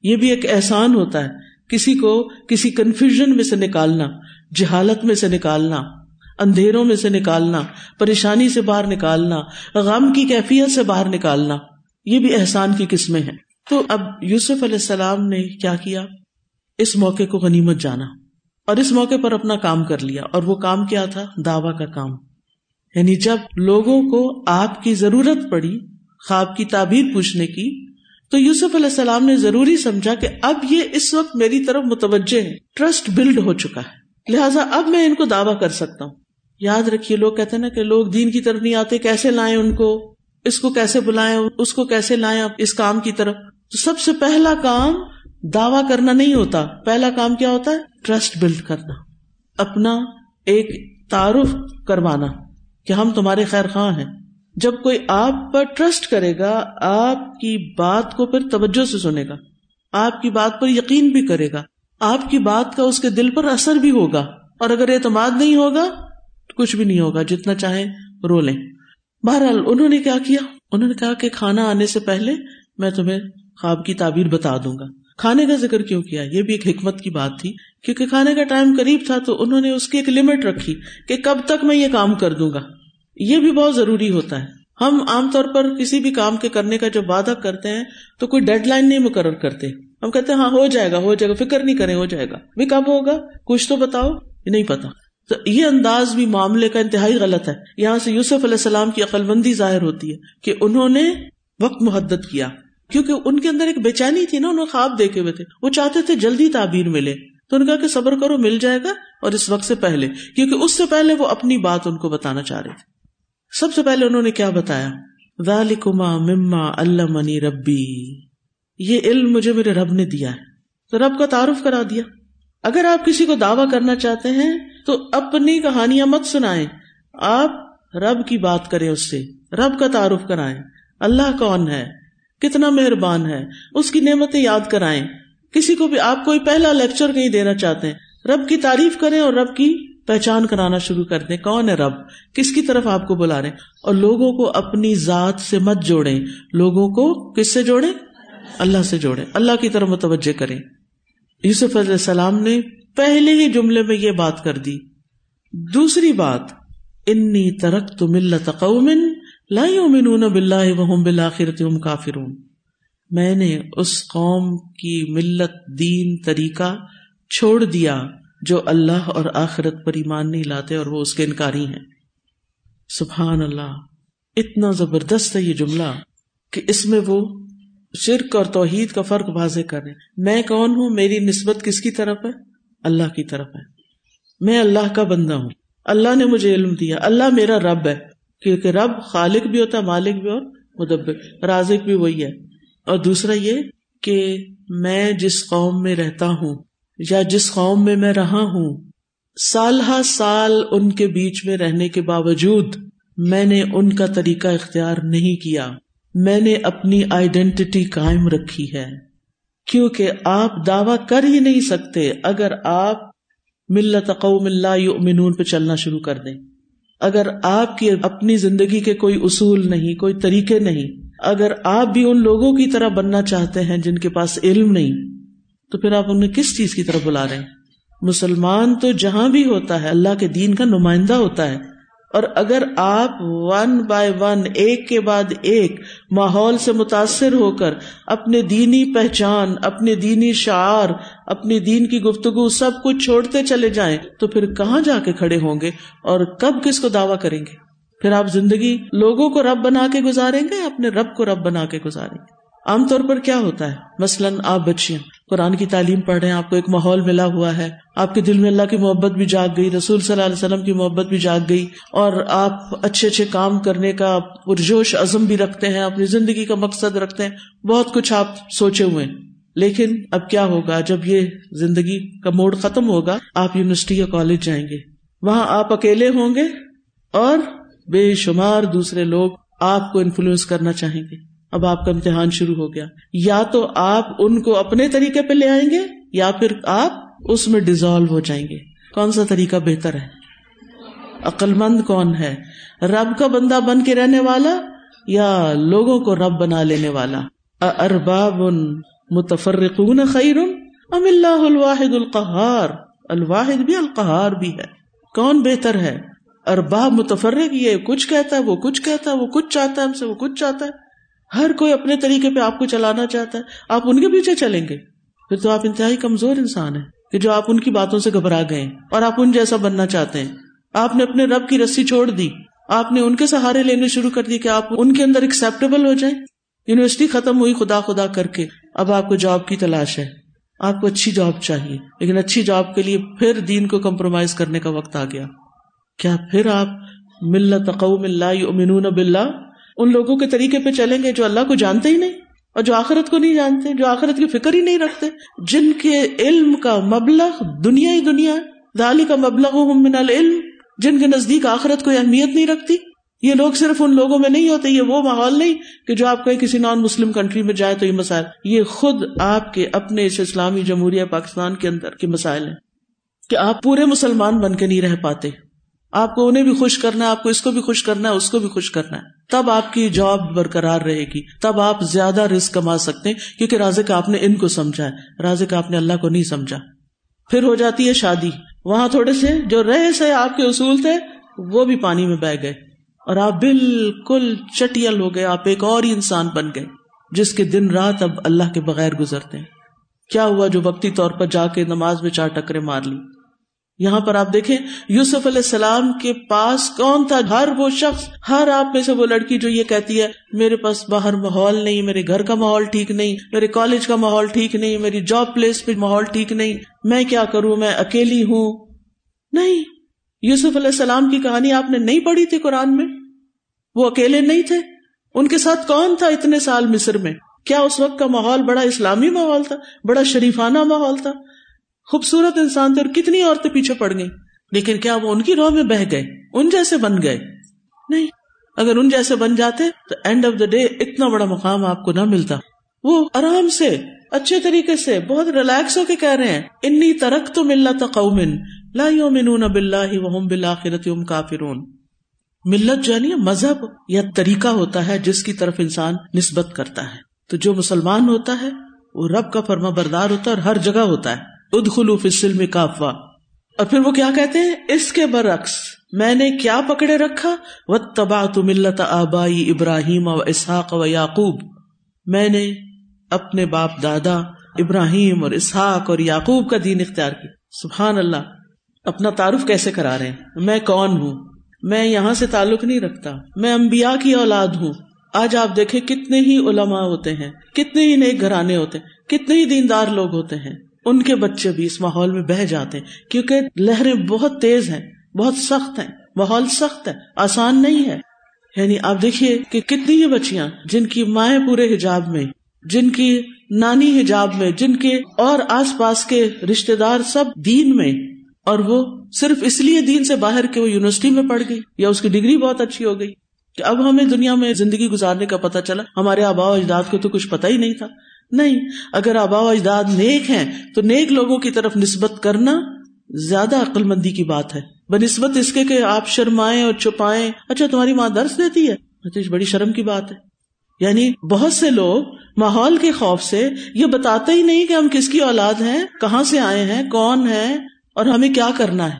یہ بھی ایک احسان ہوتا ہے۔ کسی کو کسی کنفیوژن میں سے نکالنا، جہالت میں سے نکالنا۔ اندھیروں میں سے نکالنا، پریشانی سے باہر نکالنا، غم کی کیفیت سے باہر نکالنا، یہ بھی احسان کی قسمیں ہیں۔ تو اب یوسف علیہ السلام نے کیا کیا؟ اس موقع کو غنیمت جانا۔ اور اس موقع پر اپنا کام کر لیا۔ اور وہ کام کیا تھا؟ دعوی کا کام۔ یعنی جب لوگوں کو آپ کی ضرورت پڑی، خواب کی تعبیر پوچھنے کی، تو یوسف علیہ السلام نے ضروری سمجھا کہ اب یہ اس وقت میری طرف متوجہ ہے۔ ٹرسٹ بلڈ ہو چکا ہے۔ لہٰذا اب میں ان کو دعویٰ کر سکتا ہوں۔ یاد رکھیے، لوگ کہتے ہیں نا کہ لوگ دین کی طرف نہیں آتے، کیسے لائیں ان کو؟ اس کو کیسے بلائیں؟ اس کو کیسے لائیں اس کام کی طرف؟ تو سب سے پہلا کام دعوی کرنا نہیں ہوتا۔ پہلا کام کیا ہوتا ہے؟ ٹرسٹ بلڈ کرنا۔ اپنا ایک تعارف کروانا کہ ہم تمہارے خیر خواہ ہیں۔ جب کوئی آپ پر ٹرسٹ کرے گا، آپ کی بات کو پھر توجہ سے سنے گا۔ آپ کی بات پر یقین بھی کرے گا۔ آپ کی بات کا اس کے دل پر اثر بھی ہوگا۔ اور اگر اعتماد نہیں ہوگا کچھ بھی نہیں ہوگا، جتنا چاہے رو لیں۔ بہرحال انہوں نے کیا کیا؟ انہوں نے کہا کہ کھانا آنے سے پہلے میں تمہیں خواب کی تعبیر بتا دوں گا۔ کھانے کا ذکر کیوں کیا؟ یہ بھی ایک حکمت کی بات تھی۔ کیونکہ کھانے کا ٹائم قریب تھا تو انہوں نے اس کی ایک لمٹ رکھی کہ کب تک میں یہ کام کر دوں گا۔ یہ بھی بہت ضروری ہوتا ہے۔ ہم عام طور پر کسی بھی کام کے کرنے کا جب وعدہ کرتے ہیں تو کوئی ڈیڈ لائن نہیں مقرر کرتے۔ ہم کہتے ہیں ہاں ہو جائے گا، ہو جائے گا، فکر نہیں کریں، ہو جائے گا۔ بھی کب ہوگا؟ کچھ تو بتاؤ، نہیں پتا۔ تو یہ انداز بھی معاملے کا انتہائی غلط ہے۔ یہاں سے یوسف علیہ السلام کی عقل مندی ظاہر ہوتی ہے کہ انہوں نے وقت محدت کیا۔ کیونکہ ان کے اندر ایک بے چینی تھی نا، انہوں خواب دیکھے ہوئے تھے۔ وہ چاہتے تھے جلدی تعبیر ملے۔ تو ان کا کہ صبر کرو، مل جائے گا اور اس وقت سے پہلے۔ کیونکہ اس سے پہلے وہ اپنی بات ان کو بتانا چاہ رہے تھے۔ سب سے پہلے انہوں نے کیا بتایا؟ ذالکما مما اللہ منی ربی۔ یہ علم مجھے میرے رب نے دیا ہے۔ تو رب کا تعارف کرا دیا۔ اگر آپ کسی کو دعوی کرنا چاہتے ہیں تو اپنی کہانیاں مت سنائیں۔ آپ رب کی بات کریں اس سے، رب کا تعارف کرائیں۔ اللہ کون ہے؟ کتنا مہربان ہے۔ اس کی نعمتیں یاد کرائیں۔ کسی کو بھی آپ کوئی پہلا لیکچر کہیں دینا چاہتے ہیں۔ رب کی تعریف کریں اور رب کی پہچان کرانا شروع کر دیں۔ کون ہے رب؟ کس کی طرف آپ کو بلا رہے اور لوگوں کو اپنی ذات سے مت جوڑے لوگوں کو کس سے جوڑے اللہ سے جوڑے اللہ کی طرف متوجہ کریں۔ یوسف علیہ السلام نے پہلے ہی جملے میں یہ بات کر دی۔ دوسری بات، انی ترک تو ملت قومن لا باللہ وهم بالآخرت هم کافرون۔ میں نے اس قوم کی ملت دین طریقہ چھوڑ دیا جو اللہ اور آخرت پر ایمان نہیں لاتے اور وہ اس کے انکاری ہیں۔ سبحان اللہ، اتنا زبردست ہے یہ جملہ کہ اس میں وہ شرک اور توحید کا فرق واضح کر رہے میں کون ہوں؟ میری نسبت کس کی طرف ہے؟ اللہ کی طرف ہے۔ میں اللہ کا بندہ ہوں۔ اللہ نے مجھے علم دیا۔ اللہ میرا رب ہے۔ کیونکہ رب خالق بھی ہوتا ہے، مالک بھی اور مدبر۔ رازق بھی وہی ہے۔ اور دوسرا یہ کہ میں جس قوم میں رہتا ہوں یا جس قوم میں میں رہا ہوں، سال ہا سال ان کے بیچ میں رہنے کے باوجود میں نے ان کا طریقہ اختیار نہیں کیا۔ میں نے اپنی آئیڈینٹی قائم رکھی ہے۔ کیونکہ آپ دعوی کر ہی نہیں سکتے اگر آپ ملت قوم اللہ یؤمنون پہ چلنا شروع کر دیں۔ اگر آپ کی اپنی زندگی کے کوئی اصول نہیں، کوئی طریقے نہیں، اگر آپ بھی ان لوگوں کی طرح بننا چاہتے ہیں جن کے پاس علم نہیں، تو پھر آپ انہیں کس چیز کی طرف بلا رہے ہیں؟ مسلمان تو جہاں بھی ہوتا ہے، اللہ کے دین کا نمائندہ ہوتا ہے۔ اور اگر آپ ون بائی ون ایک کے بعد ایک ماحول سے متاثر ہو کر اپنے دینی پہچان، اپنے دینی شعار، اپنی دین کی گفتگو سب کچھ چھوڑتے چلے جائیں تو پھر کہاں جا کے کھڑے ہوں گے اور کب کس کو دعوی کریں گے؟ پھر آپ زندگی لوگوں کو رب بنا کے گزاریں گے اپنے رب کو رب بنا کے گزاریں گے؟ عام طور پر کیا ہوتا ہے؟ مثلاً آپ بچیاں، قرآن کی تعلیم پڑھ رہے ہیں، آپ کو ایک ماحول ملا ہوا ہے، آپ کے دل میں اللہ کی محبت بھی جاگ گئی، رسول صلی اللہ علیہ وسلم کی محبت بھی جاگ گئی، اور آپ اچھے اچھے کام کرنے کا پرجوش عزم بھی رکھتے ہیں، اپنی زندگی کا مقصد رکھتے ہیں، بہت کچھ آپ سوچے ہوئے ہیں۔ لیکن اب کیا ہوگا؟ جب یہ زندگی کا موڈ ختم ہوگا، آپ یونیورسٹی یا کالج جائیں گے۔ وہاں آپ اکیلے ہوں گے اور بے شمار دوسرے لوگ آپ کو انفلوئنس کرنا چاہیں گے۔ اب آپ کا امتحان شروع ہو گیا۔ یا تو آپ ان کو اپنے طریقے پہ لے آئیں گے یا پھر آپ اس میں ڈیزالو ہو جائیں گے۔ کون سا طریقہ بہتر ہے؟ عقل مند کون ہے؟ رب کا بندہ بن کے رہنے والا یا لوگوں کو رب بنا لینے والا؟ ارباب متفرقون خیر ام اللہ الواحد القہار الواحد بھی القہار بھی ہے۔ کون بہتر ہے؟ ارباب متفرق، یہ کچھ کہتا ہے، وہ کچھ کہتا ہے، وہ کچھ چاہتا ہے، ہم سے وہ کچھ چاہتا ہے۔ ہر کوئی اپنے طریقے پہ آپ کو چلانا چاہتا ہے۔ آپ ان کے پیچھے چلیں گے۔ پھر تو آپ انتہائی کمزور انسان ہیں کہ جو آپ ان کی باتوں سے گھبرا گئے اور آپ ان جیسا بننا چاہتے ہیں۔ آپ نے اپنے رب کی رسی چھوڑ دی۔ آپ نے ان کے سہارے لینے شروع کر دی کہ آپ ان کے اندر ایکسپٹیبل ہو جائیں۔ یونیورسٹی ختم ہوئی خدا خدا کر کے۔ اب آپ کو جاب کی تلاش ہے۔ آپ کو اچھی جاب چاہیے۔ لیکن اچھی جاب کے لیے پھر دین کو کمپرومائز کرنے کا وقت آ گیا۔ کیا پھر آپ ملت قوم اللہ امنون باللہ؟ ان لوگوں کے طریقے پہ چلیں گے جو اللہ کو جانتے ہی نہیں اور جو آخرت کو نہیں جانتے، جو آخرت کی فکر ہی نہیں رکھتے۔ جن کے علم کا مبلغ دنیا ہی دنیا دالی کا مبلغ من العلم، جن کے نزدیک آخرت کوئی اہمیت نہیں رکھتی۔ یہ لوگ صرف ان لوگوں میں نہیں ہوتے، یہ وہ ماحول نہیں کہ جو آپ کہیں کسی نان مسلم کنٹری میں جائے تو یہ مسائل۔ یہ خود آپ کے اپنے اس اسلامی جمہوریہ پاکستان کے اندر کے مسائل ہیں کہ آپ پورے مسلمان بن کے نہیں رہ پاتے۔ آپ کو انہیں بھی خوش کرنا ہے، آپ کو اس کو بھی خوش کرنا ہے، اس کو بھی خوش کرنا ہے۔ تب آپ کی جاب برقرار رہے گی۔ تب آپ زیادہ رسک کما سکتے ہیں، کیونکہ رازق آپ نے ان کو سمجھا ہے۔ رازق آپ نے اللہ کو نہیں سمجھا۔ پھر ہو جاتی ہے شادی۔ وہاں تھوڑے سے جو رہے سے آپ کے اصول تھے، وہ بھی پانی میں بہ گئے۔ اور آپ بالکل چٹیل ہو گئے، آپ ایک اور ہی انسان بن گئے، جس کے دن رات اب اللہ کے بغیر گزرتے ہیں۔ کیا ہوا جو وقتی طور پر جا کے نماز میں چار ٹکرے مار لی؟ یہاں پر آپ دیکھیں، یوسف علیہ السلام کے پاس کون تھا؟ ہر وہ شخص، ہر آپ میں سے وہ لڑکی جو یہ کہتی ہے، میرے پاس باہر ماحول نہیں، میرے گھر کا ماحول ٹھیک نہیں، میرے کالج کا ماحول ٹھیک نہیں، میری جاب پلیس پہ ماحول ٹھیک نہیں، میں کیا کروں؟ میں اکیلی ہوں۔ نہیں، یوسف علیہ السلام کی کہانی آپ نے نہیں پڑھی تھی قرآن میں؟ وہ اکیلے نہیں تھے؟ ان کے ساتھ کون تھا اتنے سال مصر میں؟ کیا اس وقت کا ماحول بڑا اسلامی ماحول تھا، بڑا شریفانہ ماحول تھا؟ خوبصورت انسان تھے اور کتنی عورتیں پیچھے پڑ گئی لیکن کیا وہ ان کی رو میں بہ گئے؟ ان جیسے بن گئے۔ نہیں، اگر ان جیسے بن جاتے تو اینڈ آف دا ڈے اتنا بڑا مقام آپ کو نہ ملتا۔ وہ آرام سے، اچھے طریقے سے، بہت ریلیکس ہو کے کہہ رہے ہیں، انی ترک تو ملت قومن لا یؤمنون باللہ وهم بالآخرۃ هم کافرون. ملت جو ہے مذہب یا طریقہ ہوتا ہے جس کی طرف انسان نسبت کرتا ہے۔ تو جو مسلمان ہوتا ہے، وہ رب کا فرما بردار ہوتا ہے اور ہر جگہ ہوتا ہے۔ ادخلو فی السلم کافوا اور پھر وہ کیا کہتے ہیں؟ اس کے برعکس، میں نے کیا پکڑے رکھا؟ و تبا تو ملت آبائی ابراہیم و اسحاق و یعقوب۔ میں نے اپنے باپ دادا ابراہیم اور اسحاق اور یعقوب کا دین اختیار کیا۔ سبحان اللہ، اپنا تعارف کیسے کرا رہے ہیں؟ میں کون ہوں؟ میں یہاں سے تعلق نہیں رکھتا۔ میں انبیاء کی اولاد ہوں۔ آج آپ دیکھیں کتنے ہی علماء ہوتے ہیں، کتنے ہی نیک گھرانے ہوتے ہیں، کتنے ہی دیندار لوگ ہوتے ہیں۔ ان کے بچے بھی اس ماحول میں بہ جاتے ہیں، کیونکہ لہریں بہت تیز ہیں، بہت سخت ہیں، ماحول سخت ہے، آسان نہیں ہے۔ یعنی آپ دیکھیے کہ کتنی ہی بچیاں، جن کی مائیں پورے حجاب میں، جن کی نانی حجاب میں، جن کے اور آس پاس کے رشتے دار سب دین میں، اور وہ صرف اس لیے دین سے باہر کے وہ یونیورسٹی میں پڑھ گئی یا اس کی ڈگری بہت اچھی ہو گئی۔ کہ اب ہمیں دنیا میں زندگی گزارنے کا پتا چلا، ہمارے آبا و اجداد کو تو کچھ پتا ہی نہیں تھا۔ نہیں، اگر آبا و اجداد نیک ہیں، تو نیک لوگوں کی طرف نسبت کرنا زیادہ عقل مندی کی بات ہے۔ بہ نسبت اس کے کہ آپ شرمائیں اور چھپائیں۔ اچھا تمہاری ماں درس دیتی ہے۔ تو بڑی شرم کی بات ہے۔ یعنی بہت سے لوگ ماحول کے خوف سے یہ بتاتے ہی نہیں کہ ہم کس کی اولاد ہیں، کہاں سے آئے ہیں، کون ہے اور ہمیں کیا کرنا ہے۔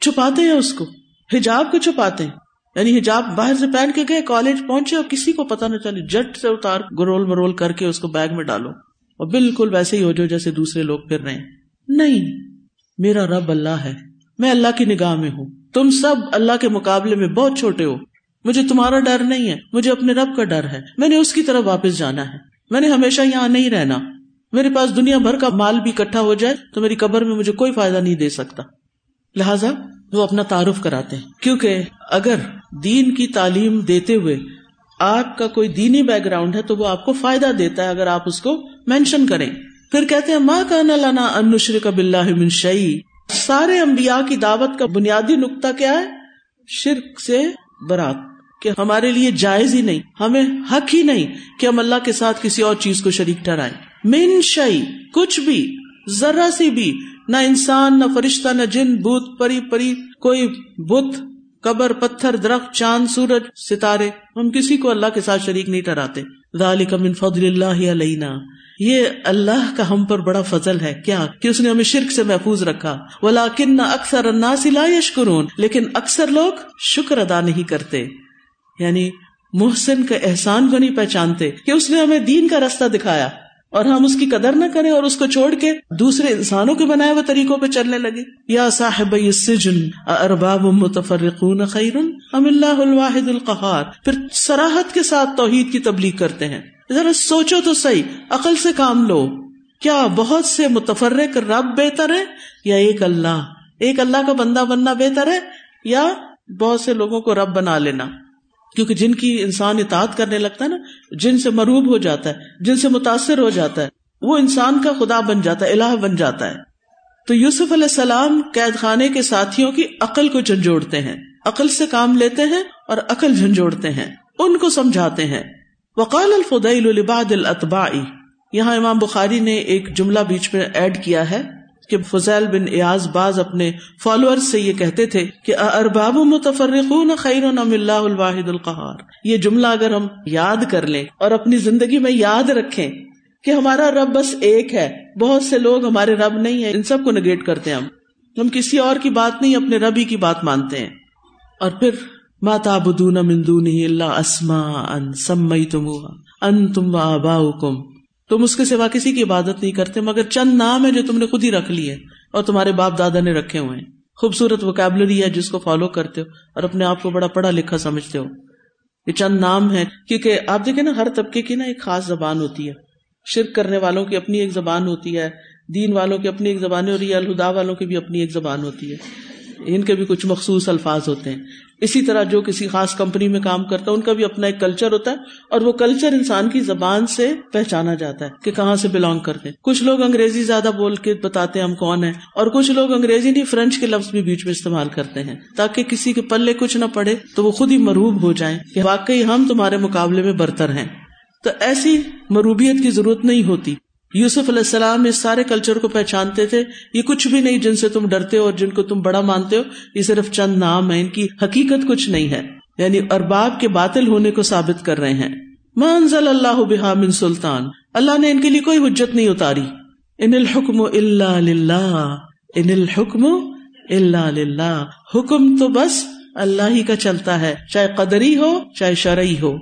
چھپاتے ہیں اس کو، حجاب کو چھپاتے ہیں۔ یعنی حجاب باہر سے پہن کے گئے کالج پہنچے اور کسی کو پتا نہ چلے جٹ سے اتار، گرول مرول کر کے اس کو بیگ میں ڈالو۔ اور بالکل ویسے ہی ہو جو جیسے دوسرے لوگ پھر رہے ہیں۔ نہیں، میرا رب اللہ ہے۔ میں اللہ کی نگاہ میں ہوں۔ تم سب اللہ کے مقابلے میں بہت چھوٹے ہو۔ مجھے تمہارا ڈر نہیں ہے، مجھے اپنے رب کا ڈر ہے۔ میں نے اس کی طرف واپس جانا ہے۔ میں نے ہمیشہ یہاں نہیں رہنا۔ میرے پاس دنیا بھر کا مال بھی اکٹھا ہو جائے تو میری قبر میں مجھے کوئی فائدہ نہیں دے سکتا۔ لہذا وہ اپنا تعارف کراتے ہیں۔ کیونکہ اگر دین کی تعلیم دیتے ہوئے آپ کا کوئی دینی بیک گراؤنڈ ہے تو وہ آپ کو فائدہ دیتا ہے اگر آپ اس کو مینشن کریں۔ پھر کہتے ہیں ماں کا نلانا انشر کا بلّہ منشئی سارے انبیاء کی دعوت کا بنیادی نقطہ کیا ہے؟ شرک سے برات۔ کہ ہمارے لیے جائز ہی نہیں، ہمیں حق ہی نہیں کہ ہم اللہ کے ساتھ کسی اور چیز کو شریک ٹھہرائیں۔ من شعی کچھ بھی ذرا سی بھی۔ نہ انسان، نہ فرشتہ، نہ جن، بھوت، پری پری، کوئی بت۔ قبر، پتھر، درخت، چاند، سورج، ستارے، ہم کسی کو اللہ کے ساتھ شریک نہیں ٹھہراتے۔ ذالک من فضل اللہ علینا۔ یہ اللہ کا ہم پر بڑا فضل ہے۔ کیا؟ کہ اس نے ہمیں شرک سے محفوظ رکھا۔ ولا کن اکثر لا یشکرون۔ لیکن اکثر لوگ شکر ادا نہیں کرتے۔ یعنی محسن کے احسان کو نہیں پہچانتے کہ اس نے ہمیں دین کا راستہ دکھایا۔ اور ہم اس کی قدر نہ کریں اور اس کو چھوڑ کے دوسرے انسانوں کے بنائے ہوئے طریقوں پہ چلنے لگے۔ یا صاحب السجن ارباب متفرقون خیر ام اللہ الواحد القہار؟ پھر سراحت کے ساتھ توحید کی تبلیغ کرتے ہیں۔ ذرا سوچو تو صحیح، عقل سے کام لو۔ کیا بہت سے متفرق رب بہتر ہے یا ایک اللہ؟ ایک اللہ کا بندہ بننا بہتر ہے یا بہت سے لوگوں کو رب بنا لینا؟ کیونکہ جن کی انسان اطاعت کرنے لگتا ہے نا، جن سے مروب ہو جاتا ہے، جن سے متاثر ہو جاتا ہے، وہ انسان کا خدا بن جاتا ہے، الہ بن جاتا ہے۔ تو یوسف علیہ السلام قید خانے کے ساتھیوں کی عقل کو جھنجھوڑتے ہیں۔ عقل سے کام لیتے ہیں اور عقل جھنجھوڑتے ہیں۔ ان کو سمجھاتے ہیں۔ وقال الفدیل لبعض الاتباع۔ یہاں امام بخاری نے ایک جملہ بیچ میں ایڈ کیا ہے۔ کہ فضیل بن ایاز باز اپنے فالوور سے یہ کہتے تھے کہ ارباب متفرقون خیر اللہ الواحد القہار یہ جملہ اگر ہم یاد کر لیں اور اپنی زندگی میں یاد رکھیں کہ ہمارا رب بس ایک ہے، بہت سے لوگ ہمارے رب نہیں ہیں، ان سب کو نگیٹ کرتے ہیں ہم۔ ہم کسی اور کی بات نہیں، اپنے ربی کی بات مانتے ہیں۔ اور پھر ماتا بدون مندون اللہ اسما ان سمئی تم ان تم و آبا تم اس کے سوا کسی کی عبادت نہیں کرتے، مگر چند نام ہے جو تم نے خود ہی رکھ لی ہے اور تمہارے باپ دادا نے رکھے ہوئے ہیں۔ خوبصورت وکیبلری ہے جس کو فالو کرتے ہو اور اپنے آپ کو بڑا پڑھا لکھا سمجھتے ہو۔ یہ چند نام ہے کیونکہ آپ دیکھیں نا، ہر طبقے کی نا ایک خاص زبان ہوتی ہے۔ شرک کرنے والوں کی اپنی ایک زبان ہوتی ہے، دین والوں کی اپنی ایک زبان ہوتی ہے الہدا والوں کی بھی اپنی ایک زبان ہوتی ہے۔ ان کے بھی کچھ مخصوص الفاظ ہوتے ہیں۔ اسی طرح جو کسی خاص کمپنی میں کام کرتا ہے، ان کا بھی اپنا ایک کلچر ہوتا ہے اور وہ کلچر انسان کی زبان سے پہچانا جاتا ہے کہ کہاں سے بلونگ کرتے ہیں۔ کچھ لوگ انگریزی زیادہ بول کے بتاتے ہیں ہم کون ہیں اور کچھ لوگ انگریزی نہیں فرینچ کے لفظ بھی بیچ میں استعمال کرتے ہیں۔ تاکہ کسی کے پلے کچھ نہ پڑے تو وہ خود ہی مروب ہو جائیں کہ واقعی ہم تمہارے مقابلے میں برتر ہیں۔ تو ایسی مروبیت کی ضرورت نہیں ہوتی۔ یوسف علیہ السلام اس سارے کلچر کو پہچانتے تھے۔ یہ کچھ بھی نہیں جن سے تم ڈرتے ہو اور جن کو تم بڑا مانتے ہو، یہ صرف چند نام ہے ان کی حقیقت کچھ نہیں ہے۔ یعنی ارباب کے باطل ہونے کو ثابت کر رہے ہیں۔ منزل اللہ بحا من سلطان۔ اللہ نے ان کے لیے کوئی حجت نہیں اتاری۔ ان الحکم اللہ للہ ان الحکم اللہ للہ حکم تو بس اللہ ہی کا چلتا ہے، چاہے قدری ہو، چاہے شرعی ہو۔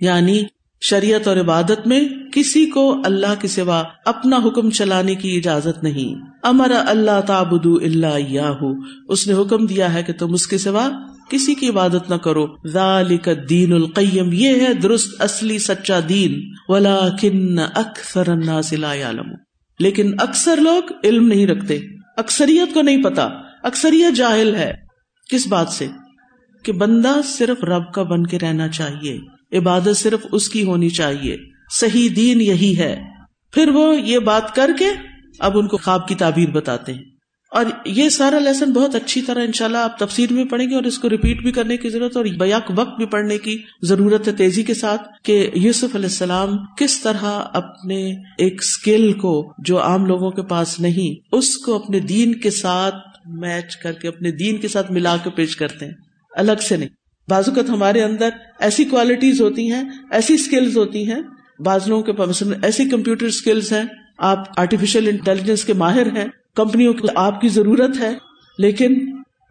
یعنی شریعت اور عبادت میں کسی کو اللہ کے سوا اپنا حکم چلانے کی اجازت نہیں۔ امر اللہ تابد اللہ اس نے حکم دیا ہے کہ تم اس کے سوا کسی کی عبادت نہ کرو۔ ذالک الدین القیم، یہ ہے درست اصلی سچا دین۔ ولا کن اکثر لا يعلم لیکن اکثر لوگ علم نہیں رکھتے۔ اکثریت کو نہیں پتا۔ اکثریت جاہل ہے۔ کس بات سے؟ کہ بندہ صرف رب کا بن کے رہنا چاہیے۔ عبادت صرف اس کی ہونی چاہیے۔ صحیح دین یہی ہے۔ پھر وہ یہ بات کر کے اب ان کو خواب کی تعبیر بتاتے ہیں۔ اور یہ سارا لیسن بہت اچھی طرح انشاءاللہ آپ تفسیر میں پڑھیں گے اور اس کو ریپیٹ بھی کرنے کی ضرورت اور بیک وقت بھی پڑھنے کی ضرورت ہے تیزی کے ساتھ کہ یوسف علیہ السلام کس طرح اپنے ایک اسکل کو جو عام لوگوں کے پاس نہیں، اس کو اپنے دین کے ساتھ میچ کر کے، اپنے دین کے ساتھ ملا کے پیش کرتے ہیں۔ الگ سے نہیں۔ بازوقت ہمارے اندر ایسی کوالٹیز ہوتی ہیں، ایسی اسکلز ہوتی ہیں، بعض لوگوں کے پاس ایسی کمپیوٹر اسکلز ہیں، آپ آرٹیفیشل انٹیلیجنس کے ماہر ہیں کمپنیوں کی آپ کی ضرورت ہے، لیکن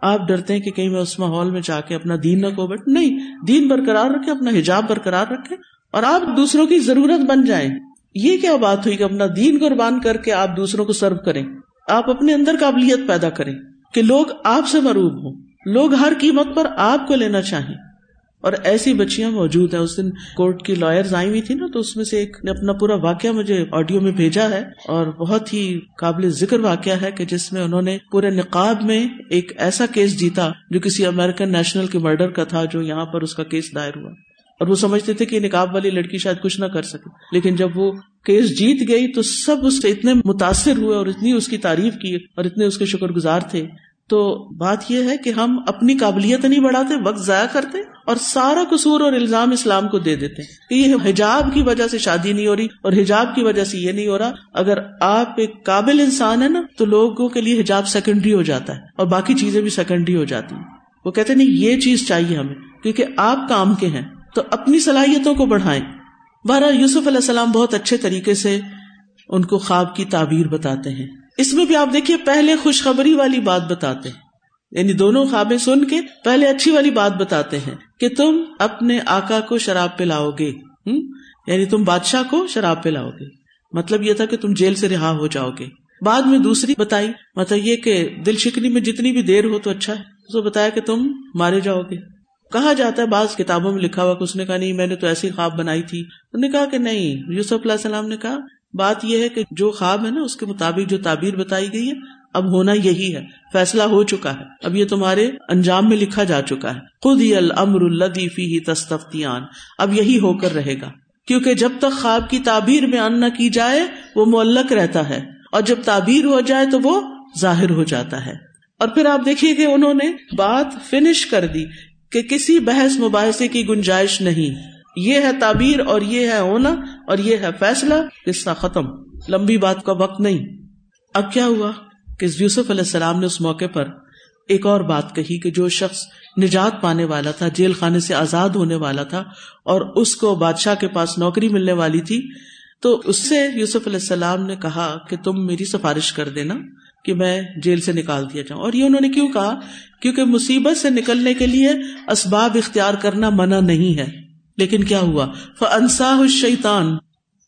آپ ڈرتے ہیں کہ کہیں میں اس ماحول میں جا کے اپنا دین نہ کو بٹ نہیں، دین برقرار رکھے اپنا حجاب برقرار رکھے اور آپ دوسروں کی ضرورت بن جائیں۔ یہ کیا بات ہوئی کہ اپنا دین قربان کر کے آپ دوسروں کو سرو کریں؟ آپ اپنے اندر قابلیت پیدا کریں کہ لوگ آپ سے مروب ہوں۔ لوگ ہر قیمت پر آپ کو لینا چاہیں۔ اور ایسی بچیاں موجود ہیں۔ اس دن کورٹ کی لائر آئی ہوئی تھی نا، تو اس میں سے ایک نے اپنا پورا واقعہ مجھے آڈیو میں بھیجا ہے۔ اور بہت ہی قابل ذکر واقعہ ہے کہ جس میں انہوں نے پورے نقاب میں ایک ایسا کیس جیتا جو کسی امیرکن نیشنل کے مرڈر کا تھا جو یہاں پر اس کا کیس دائر ہوا۔ اور وہ سمجھتے تھے کہ نقاب والی لڑکی شاید کچھ نہ کر سکے۔ لیکن جب وہ کیس جیت گئی تو سب اس سے اتنے متاثر ہوئے اور اتنی اس کی تعریف کی اور اتنے اس کے شکر گزار تھے۔ تو بات یہ ہے کہ ہم اپنی قابلیت نہیں بڑھاتے، وقت ضائع کرتے اور سارا قصور اور الزام اسلام کو دے دیتے کہ یہ حجاب کی وجہ سے شادی نہیں ہو رہی اور حجاب کی وجہ سے یہ نہیں ہو رہا۔ اگر آپ ایک قابل انسان ہے نا، تو لوگوں کے لیے حجاب سیکنڈری ہو جاتا ہے اور باقی چیزیں بھی سیکنڈری ہو جاتی ہیں۔ وہ کہتے نہیں، یہ چیز چاہیے ہمیں۔ کیونکہ آپ کام کے ہیں، تو اپنی صلاحیتوں کو بڑھائیں۔ بہرحال یوسف علیہ السلام بہت اچھے طریقے سے ان کو خواب کی تعبیر بتاتے ہیں۔ اس میں بھی آپ دیکھیے پہلے خوشخبری والی بات بتاتے ہیں۔ یعنی دونوں خوابیں سن کے پہلے اچھی والی بات بتاتے ہیں کہ تم اپنے آقا کو شراب پلاؤ گے یعنی تم بادشاہ کو شراب پلاؤ گے مطلب یہ تھا کہ تم جیل سے رہا ہو جاؤ گے بعد میں دوسری بتائی مطلب یہ کہ دل شکنی میں جتنی بھی دیر ہو تو اچھا ہے۔ تو بتایا کہ تم مارے جاؤ گے کہا جاتا ہے بعض کتابوں میں لکھا ہوا کہ اس نے کہا، نہیں، میں نے تو ایسی خواب بنائی تھی۔ انہوں نے کہا کہ نہیں، یوسف علیہ السلام نے کہا بات یہ ہے کہ جو خواب ہے نا، اس کے مطابق جو تعبیر بتائی گئی ہے، اب ہونا یہی ہے، فیصلہ ہو چکا ہے۔ اب یہ تمہارے انجام میں لکھا جا چکا ہے۔ خود ہی المر الدیفی ہی تستفتیان۔ اب یہی ہو کر رہے گا۔ کیونکہ جب تک خواب کی تعبیر میں ان نہ کی جائے، وہ معلق رہتا ہے۔ اور جب تعبیر ہو جائے تو وہ ظاہر ہو جاتا ہے۔ اور پھر آپ دیکھیے کہ انہوں نے بات فنش کر دی کہ کسی بحث مباحثے کی گنجائش نہیں۔ یہ ہے تعبیر اور یہ ہے ہونا۔ اور یہ ہے فیصلہ قصہ ختم۔ لمبی بات کا وقت نہیں۔ اب کیا ہوا کہ یوسف علیہ السلام نے اس موقع پر ایک اور بات کہی کہ جو شخص نجات پانے والا تھا، جیل خانے سے آزاد ہونے والا تھا اور اس کو بادشاہ کے پاس نوکری ملنے والی تھی، تو اس سے یوسف علیہ السلام نے کہا کہ تم میری سفارش کر دینا کہ میں جیل سے نکال دیا جاؤں۔ اور یہ انہوں نے کیوں کہا؟ کیونکہ مصیبت سے نکلنے کے لیے اسباب اختیار کرنا منع نہیں ہے۔ لیکن کیا ہوا؟ فنسا شیتان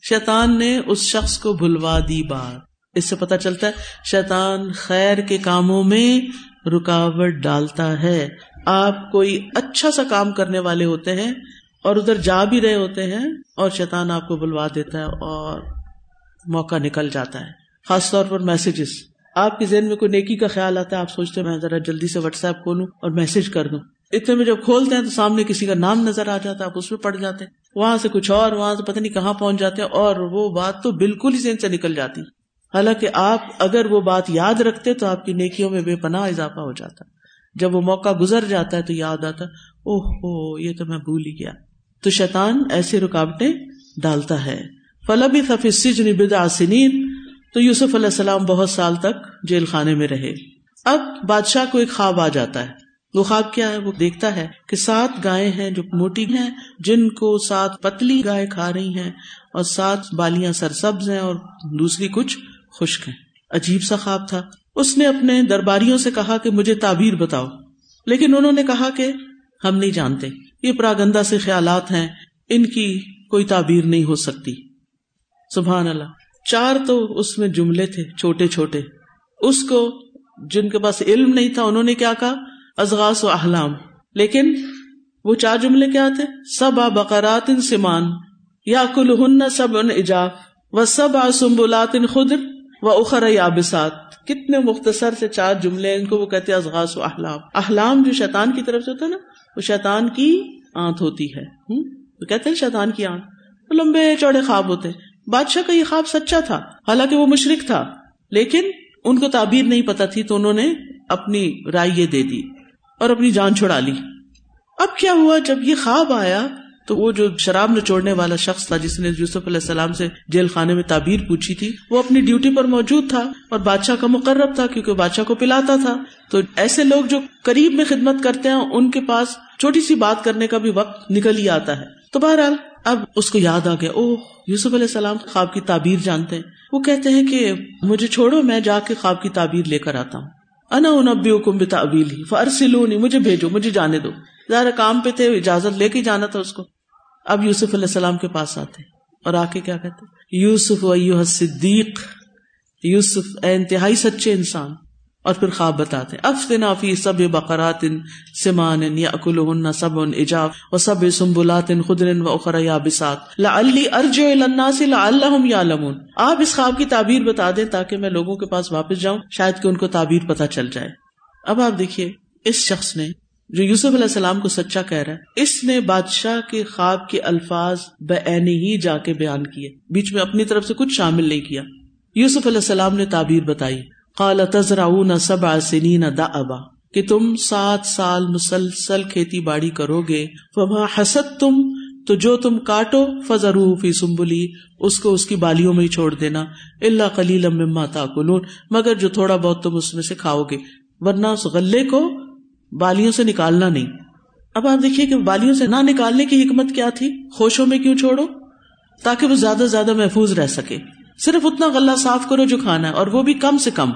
شیتان نے اس شخص کو بھلوا دی بات اس سے پتا چلتا ہے شیتان خیر کے کاموں میں رکاوٹ ڈالتا ہے۔ آپ کوئی اچھا سا کام کرنے والے ہوتے ہیں اور ادھر جا بھی رہے ہوتے ہیں اور شیطان آپ کو بلوا دیتا ہے اور موقع نکل جاتا ہے۔ خاص طور پر میسجز آپ کے ذہن میں کوئی نیکی کا خیال آتا ہے، آپ سوچتے ہیں، میں ذرا جلدی سے واٹس ایپ کھولوں اور میسج کر دوں۔ اتنے میں جب کھولتے ہیں تو سامنے کسی کا نام نظر آ جاتا ہے، آپ اس میں پڑ جاتے ہیں۔ وہاں سے کچھ اور، وہاں سے پتہ نہیں کہاں پہنچ جاتے ہیں، اور وہ بات تو بالکل ہی ذہن سے نکل جاتی۔ حالانکہ آپ اگر وہ بات یاد رکھتے تو آپ کی نیکیوں میں بے پناہ اضافہ ہو جاتا۔ جب وہ موقع گزر جاتا ہے تو یاد آتا، اوہ ہو، یہ تو میں بھول ہی گیا۔ تو شیطان ایسی رکاوٹیں ڈالتا ہے۔ فلبی سنین تو یوسف علیہ السلام بہت سال تک جیل خانے میں رہے۔ اب بادشاہ کو ایک خواب آ جاتا ہے۔ وہ خواب کیا ہے؟ وہ دیکھتا ہے کہ سات گائے ہیں جو موٹی ہیں، جن کو سات پتلی گائے کھا رہی ہیں اور سات بالیاں سرسبز ہیں اور دوسری کچھ خشک ہیں۔ عجیب سا خواب تھا۔ اس نے اپنے درباریوں سے کہا کہ مجھے تعبیر بتاؤ۔ لیکن انہوں نے کہا کہ ہم نہیں جانتے۔ یہ پراگندا سے خیالات ہیں۔ ان کی کوئی تعبیر نہیں ہو سکتی۔ سبحان اللہ۔ چار تو اس میں جملے تھے، چھوٹے چھوٹے۔ اس کو جن کے پاس علم نہیں تھا، انہوں نے کیا کہا؟ ازغاس و احلام۔ لیکن وہ چار جملے کیا تھے؟ سب آ بقرات ان سمان یا کل ہن سب ان ایجاف و سب آ سمبلات ان خدر و اخر یابسات۔ کتنے مختصر سے چار جملے ان کو وہ کہتے ازغاس و احلام۔ احلام جو شیطان کی طرف سے ہوتا ہے نا، وہ شیطان کی آنت ہوتی ہے۔ وہ کہتے ہیں شیطان کی آنت۔ لمبے چوڑے خواب ہوتے بادشاہ کا یہ خواب سچا تھا، حالانکہ وہ مشرق تھا، لیکن ان کو تعبیر نہیں پتا تھی تو انہوں نے اپنی رائے دے دی۔ اور اپنی جان چھڑا لی۔ اب کیا ہوا؟ جب یہ خواب آیا تو وہ جو شراب نچوڑنے والا شخص تھا، جس نے یوسف علیہ السلام سے جیل خانے میں تعبیر پوچھی تھی، وہ اپنی ڈیوٹی پر موجود تھا اور بادشاہ کا مقرب تھا، کیونکہ بادشاہ کو پلاتا تھا۔ تو ایسے لوگ جو قریب میں خدمت کرتے ہیں، ان کے پاس چھوٹی سی بات کرنے کا بھی وقت نکل ہی آتا ہے۔ تو بہرحال، اب اس کو یاد آ گیا او یوسف علیہ السلام خواب کی تعبیر جانتے ہیں۔ وہ کہتے ہیں کہ مجھے چھوڑو، میں جا کے خواب کی تعبیر لے کر آتا ہوں۔ انا نبی حکم تعبیل ہی نہیں مجھے بھیجو، مجھے جانے دو۔ ظاہر کام پہ تھے، اجازت لے کے جانا تھا اس کو۔ اب یوسف علیہ السلام کے پاس آتے اور آ کے کیا کہتے یوسف و صدیق یوسف اے انتہائی سچے انسان۔ اور پھر خواب بتاتے افنا فی سب بقرات سمان یا اکل سب اجاف و سب سمبلات خدر و اخر یا بسات لی ارج سے اللہ یا لمون آپ اس خواب کی تعبیر بتا دیں تاکہ میں لوگوں کے پاس واپس جاؤں، شاید کہ ان کو تعبیر پتہ چل جائے۔ اب آپ دیکھیے، اس شخص نے جو یوسف علیہ السلام کو سچا کہہ رہا ہے، اس نے بادشاہ کے خواب کے الفاظ بین ہی جا کے بیان کیے۔ بیچ میں اپنی طرف سے کچھ شامل نہیں کیا۔ یوسف علیہ السلام نے تعبیر بتائی۔ قال تزرعون سبع سنین دعبا کہ تم سات سال مسلسل کھیتی باڑی کرو گے، فما حسد تم تو جو تم کاٹو فضرو فی سمبلی اس کو اس کی بالیوں میں ہی چھوڑ دینا اللہ کلیل مما تاکلون، مگر جو تھوڑا بہت تم اس میں سے کھاؤ گے، ورنہ اس غلے کو بالیوں سے نکالنا نہیں۔ اب آپ دیکھیے کہ بالیوں سے نہ نکالنے کی حکمت کیا تھی؟ خوشوں میں کیوں چھوڑو؟ تاکہ وہ زیادہ سے زیادہ محفوظ رہ سکے۔ صرف اتنا غلہ صاف کرو جو کھانا ہے، اور وہ بھی کم سے کم۔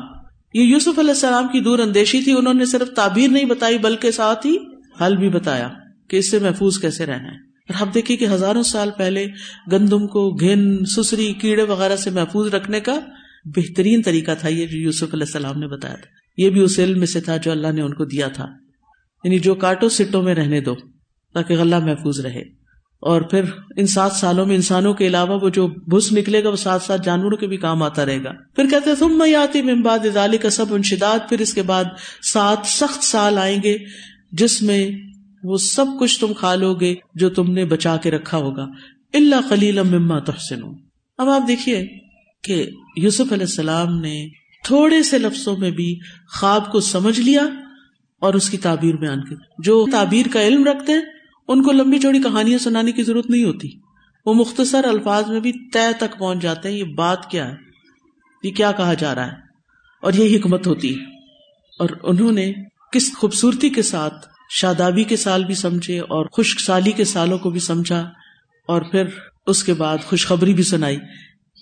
یہ یوسف علیہ السلام کی دور اندیشی تھی، انہوں نے صرف تعبیر نہیں بتائی، بلکہ ساتھ ہی حل بھی بتایا کہ اس سے محفوظ کیسے رہنا ہے۔ اور آپ دیکھیے کہ ہزاروں سال پہلے گندم کو گھن، سسری، کیڑے وغیرہ سے محفوظ رکھنے کا بہترین طریقہ تھا، یہ جو یوسف علیہ السلام نے بتایا تھا۔ یہ بھی اس علم میں سے تھا جو اللہ نے ان کو دیا تھا۔ یعنی جو کاٹو، سٹوں میں رہنے دو، تاکہ غلہ محفوظ رہے۔ اور پھر ان سات سالوں میں انسانوں کے علاوہ وہ جو بھس نکلے گا وہ ساتھ ساتھ جانوروں کے بھی کام آتا رہے گا۔ پھر کہتے تم میں آتی ممباد ادالی کا سب انشداد پھر اس کے بعد سات سخت سال آئیں گے جس میں وہ سب کچھ تم کھا لو گے جو تم نے بچا کے رکھا ہوگا۔ اللہ خلیل مما تحسن اب آپ دیکھیے کہ یوسف علیہ السلام نے تھوڑے سے لفظوں میں بھی خواب کو سمجھ لیا اور اس کی تعبیر بیان کی۔ جو تعبیر کا علم رکھتے ہیں ان کو لمبی چوڑی کہانیاں سنانے کی ضرورت نہیں ہوتی۔ وہ مختصر الفاظ میں بھی طے تک پہنچ جاتے ہیں، یہ بات کیا ہے؟ یہ کیا کہا جا رہا ہے؟ اور یہ حکمت ہوتی ہے۔ اور انہوں نے کس خوبصورتی کے ساتھ، شادابی کے سال بھی سمجھے اور خشک سالی کے سالوں کو بھی سمجھا۔ اور پھر اس کے بعد خوشخبری بھی سنائی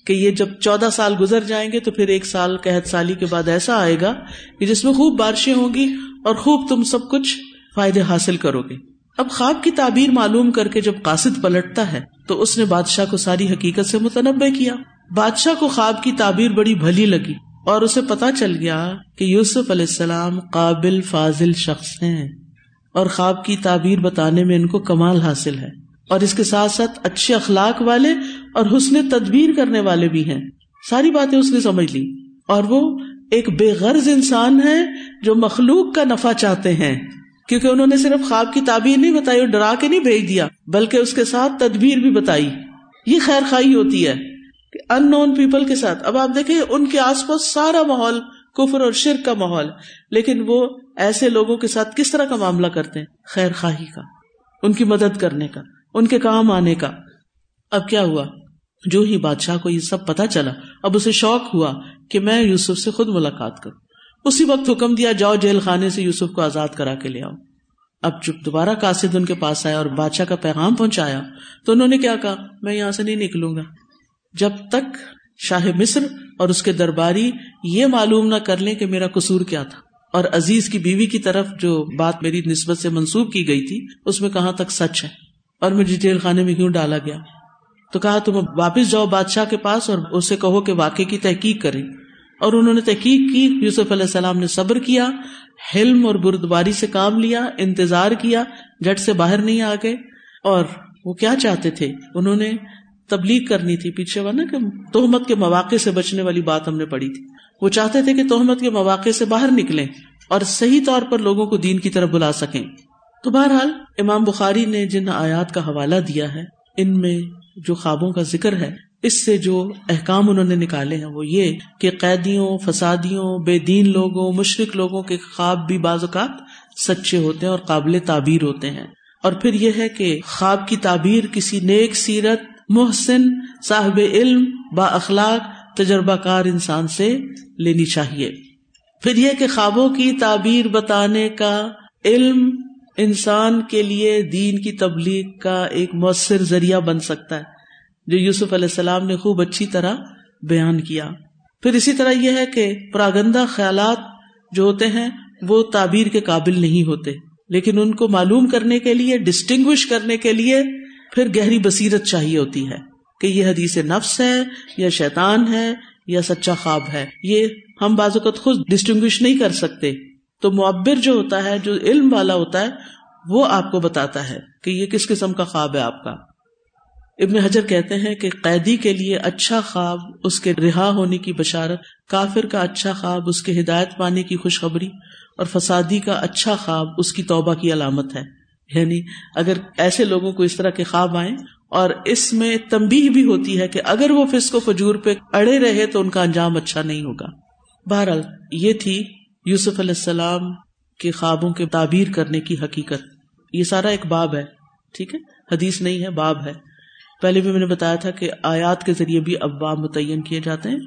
کہ یہ جب چودہ سال گزر جائیں گے تو پھر ایک سال قحط سالی کے بعد ایسا آئے گا کہ جس میں خوب بارشیں ہوں گی اور خوب تم سب کچھ فائدے حاصل کرو گے۔ اب خواب کی تعبیر معلوم کر کے جب قاصد پلٹتا ہے تو اس نے بادشاہ کو ساری حقیقت سے متنوع کیا۔ بادشاہ کو خواب کی تعبیر بڑی بھلی لگی اور اسے پتا چل گیا کہ یوسف علیہ السلام قابل فاضل شخص ہیں اور خواب کی تعبیر بتانے میں ان کو کمال حاصل ہے اور اس کے ساتھ ساتھ اچھے اخلاق والے اور حسن تدبیر کرنے والے بھی ہیں۔ ساری باتیں اس نے سمجھ لی اور وہ ایک بے غرض انسان ہے جو مخلوق کا نفع چاہتے ہیں۔ کیونکہ انہوں نے صرف خواب کی تعبیر نہیں بتائی اور ڈرا کے نہیں بھیج دیا، بلکہ اس کے ساتھ تدبیر بھی بتائی۔ یہ خیر خائی ہوتی ہے کہ ان نون پیپل کے ساتھ۔ اب آپ دیکھیں، ان کے آس پاس سارا ماحول کفر اور شرک کا ماحول، لیکن وہ ایسے لوگوں کے ساتھ کس طرح کا معاملہ کرتے ہیں؟ خیر خواہی کا، ان کی مدد کرنے کا، ان کے کام آنے کا۔ اب کیا ہوا؟ جو ہی بادشاہ کو یہ سب پتا چلا، اب اسے شوق ہوا کہ میں یوسف سے خود ملاقات کروں۔ اسی وقت حکم دیا، جاؤ جیل خانے سے یوسف کو آزاد کرا کے لے آؤ۔ اب جب دوبارہ قاصد ان کے پاس آیا اور بادشاہ کا پیغام پہنچایا۔ تو انہوں نے کیا کہا؟ میں یہاں سے نہیں نکلوں گا۔ جب تک شاہ مصر اور اس کے درباری یہ معلوم نہ کر لیں کہ میرا قصور کیا تھا۔ اور عزیز کی بیوی کی طرف جو بات میری نسبت سے منسوب کی گئی تھی، اس میں کہاں تک سچ ہے؟ اور مجھے جیل خانے میں کیوں ڈالا گیا؟ تو کہا، تم واپس جاؤ بادشاہ کے پاس اور اسے کہو کہ واقعے کی تحقیق کرے اور انہوں نے تحقیق کی، یوسف علیہ السلام نے صبر کیا، حلم اور بردباری سے کام لیا، انتظار کیا، جٹ سے باہر نہیں آ گئے۔ اور وہ کیا چاہتے تھے؟ انہوں نے تبلیغ کرنی تھی پیچھے نا کہ تہمت کے مواقع سے بچنے والی بات ہم نے پڑھی تھی۔ وہ چاہتے تھے کہ تہمت کے مواقع سے باہر نکلیں اور صحیح طور پر لوگوں کو دین کی طرف بلا سکیں۔ تو بہرحال، امام بخاری نے جن آیات کا حوالہ دیا ہے، ان میں جو خوابوں کا ذکر ہے اس سے جو احکام انہوں نے نکالے ہیں وہ یہ کہ قیدیوں، فسادیوں، بے دین لوگوں مشرق لوگوں کے خواب بھی بعض اوقات سچے ہوتے ہیں اور قابل تعبیر ہوتے ہیں۔ اور پھر یہ ہے کہ خواب کی تعبیر کسی نیک سیرت، محسن، صاحب علم، با اخلاق تجربہ کار انسان سے لینی چاہیے۔ پھر یہ کہ خوابوں کی تعبیر بتانے کا علم انسان کے لیے دین کی تبلیغ کا ایک مؤثر ذریعہ بن سکتا ہے۔ جو یوسف علیہ السلام نے خوب اچھی طرح بیان کیا۔ پھر اسی طرح یہ ہے کہ پراگندہ خیالات جو ہوتے ہیں، وہ تعبیر کے قابل نہیں ہوتے۔ لیکن ان کو معلوم کرنے کے لیے ڈسٹنگوش کرنے کے لیے پھر گہری بصیرت چاہیے ہوتی ہے کہ یہ حدیث نفس ہے، یا شیطان ہے، یا سچا خواب ہے۔ یہ ہم بعض اوقات خود ڈسٹنگوش نہیں کر سکتے۔ تو معبر جو ہوتا ہے، جو علم والا ہوتا ہے، وہ آپ کو بتاتا ہے کہ یہ کس قسم کا خواب ہے آپ کا۔ ابن حجر کہتے ہیں کہ قیدی کے لیے اچھا خواب اس کے رہا ہونے کی بشارت، کافر کا اچھا خواب اس کے ہدایت پانے کی خوشخبری اور فسادی کا اچھا خواب اس کی توبہ کی علامت ہے۔ یعنی اگر ایسے لوگوں کو اس طرح کے خواب آئیں اور اس میں تمبی بھی ہوتی ہے کہ اگر وہ فسق و فجور پہ اڑے رہے تو ان کا انجام اچھا نہیں ہوگا۔ بہرحال یہ تھی یوسف علیہ السلام کے خوابوں کے تعبیر کرنے کی حقیقت۔ یہ سارا ایک باب ہے، ٹھیک ہے؟ حدیث نہیں ہے، باب ہے۔ پہلے بھی میں نے بتایا تھا کہ آیات کے ذریعے بھی ابواب متعین کیے جاتے ہیں۔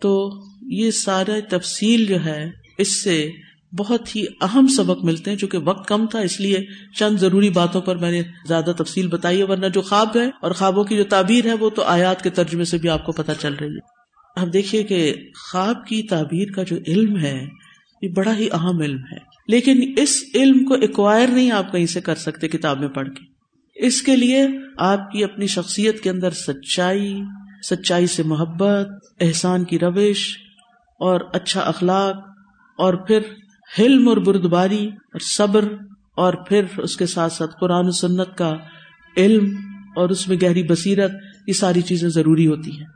تو یہ سارا تفصیل جو ہے، اس سے بہت ہی اہم سبق ملتے ہیں چونکہ وقت کم تھا، اس لیے چند ضروری باتوں پر میں نے زیادہ تفصیل بتائی ہے، ورنہ جو خواب ہے اور خوابوں کی جو تعبیر ہے، وہ تو آیات کے ترجمے سے بھی آپ کو پتہ چل رہی ہے۔ اب دیکھیے کہ خواب کی تعبیر کا جو علم ہے، یہ بڑا ہی اہم علم ہے۔ لیکن اس علم کو ایکوائر نہیں آپ کہیں سے کر سکتے کتاب میں پڑھ کے۔ اس کے لیے آپ کی اپنی شخصیت کے اندر سچائی سچائی سے محبت، احسان کی روش اور اچھا اخلاق اور پھر حلم اور بردباری اور صبر اور پھر اس کے ساتھ ساتھ قرآن و سنت کا علم اور اس میں گہری بصیرت، یہ ساری چیزیں ضروری ہوتی ہیں۔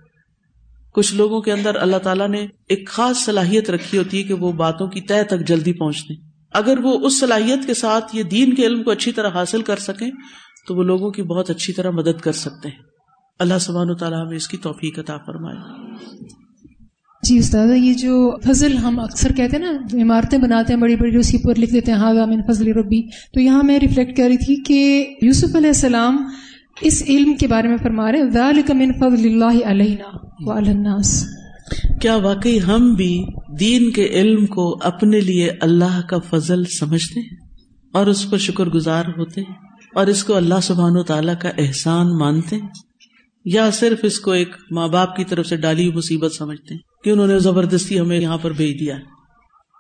کچھ لوگوں کے اندر اللہ تعالیٰ نے ایک خاص صلاحیت رکھی ہوتی ہے کہ وہ باتوں کی طے تک جلدی پہنچ دیں اگر وہ اس صلاحیت کے ساتھ یہ دین کے علم کو اچھی طرح حاصل کر سکیں تو وہ لوگوں کی بہت اچھی طرح مدد کر سکتے ہیں۔ اللہ سبحانہ و تعالیٰ ہمیں اس کی توفیق عطا فرمائے۔ جی استاد یہ جو فضل ہم اکثر کہتے ہیں نا عمارتیں بناتے ہیں بڑی بڑی اسی پر لکھ دیتے ہیں من فضل ربی تو یہاں میں ریفلیکٹ کر رہی تھی کہ یوسف علیہ السلام اس علم کے بارے میں فرما رہے ذالک من فضل اللہ علینا الناس کیا واقعی ہم بھی دین کے علم کو اپنے لیے اللہ کا فضل سمجھتے ہیں اور اس پر شکر گزار ہوتے ہیں؟ اور اس کو اللہ سبحان و تعالیٰ کا احسان مانتے ہیں یا صرف اس کو ایک ماں باپ کی طرف سے ڈالی مصیبت سمجھتے ہیں کہ انہوں نے زبردستی ہمیں یہاں پر بھیج دیا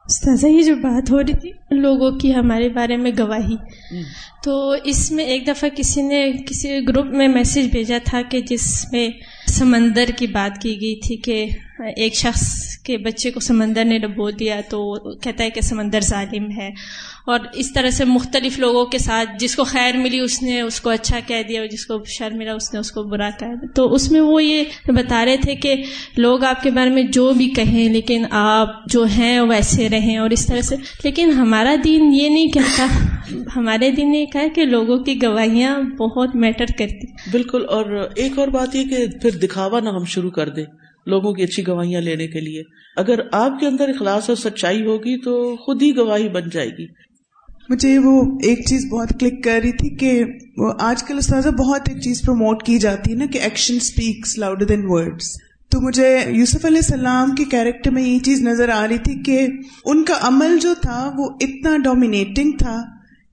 استاذہ یہ جو بات ہو رہی تھی لوگوں کی ہمارے بارے میں گواہی تو اس میں ایک دفعہ کسی نے کسی گروپ میں میسج بھیجا تھا کہ جس میں سمندر کی بات کی گئی تھی کہ ایک شخص کے بچے کو سمندر نے ڈبو دیا تو کہتا ہے کہ سمندر ظالم ہے۔ اور اس طرح سے مختلف لوگوں کے ساتھ جس کو خیر ملی اس نے اس کو اچھا کہہ دیا اور جس کو شر ملا اس نے اس کو برا کہہ دیا۔ تو اس میں وہ یہ بتا رہے تھے کہ لوگ آپ کے بارے میں جو بھی کہیں لیکن آپ جو ہیں ویسے رہیں اور اس طرح سے۔ لیکن ہمارا دین یہ نہیں کہتا ہمارے دین نے کہا کہ لوگوں کی گواہیاں بہت میٹر کرتی۔ بالکل، اور ایک اور بات یہ کہ پھر دکھاوا نہ ہم شروع کر دیں۔ لوگوں کی اچھی گواہیاں لینے کے لیے۔ اگر آپ کے اندر اخلاص اور سچائی ہوگی تو خود ہی گواہی بن جائے گی۔ مجھے وہ ایک چیز بہت کلک کر رہی تھی کہ وہ آج کل استاذہ بہت ایک چیز پروموٹ کی جاتی ہے نا کہ action speaks louder than words تو مجھے یوسف علیہ السلام کے کیریکٹر میں یہ چیز نظر آ رہی تھی کہ ان کا عمل جو تھا وہ اتنا ڈومینیٹنگ تھا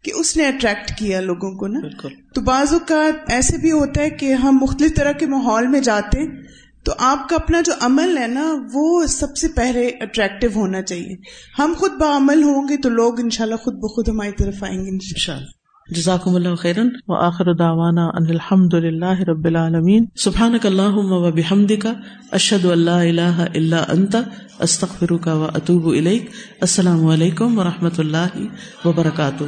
کہ اس نے اٹریکٹ کیا لوگوں کو نا۔ تو بعض اوقات ایسے بھی ہوتا ہے کہ ہم مختلف طرح کے ماحول میں جاتے ہیں تو آپ کا اپنا جو عمل ہے نا، وہ سب سے پہلے اٹریکٹیو ہونا چاہیے۔ ہم خود بعمل ہوں گے تو لوگ انشاءاللہ خود بخود ہماری طرف آئیں گے انشاءاللہ۔ جزاکم اللہ خیرن۔ و آخر دعوانا ان الحمد للہ رب العالمین۔ سبحانک اللہم و بحمدک، اشہد اللہ الہ الا انت، استغفرک و اتوب الیک۔ السلام علیکم و رحمت اللہ وبرکاتہ۔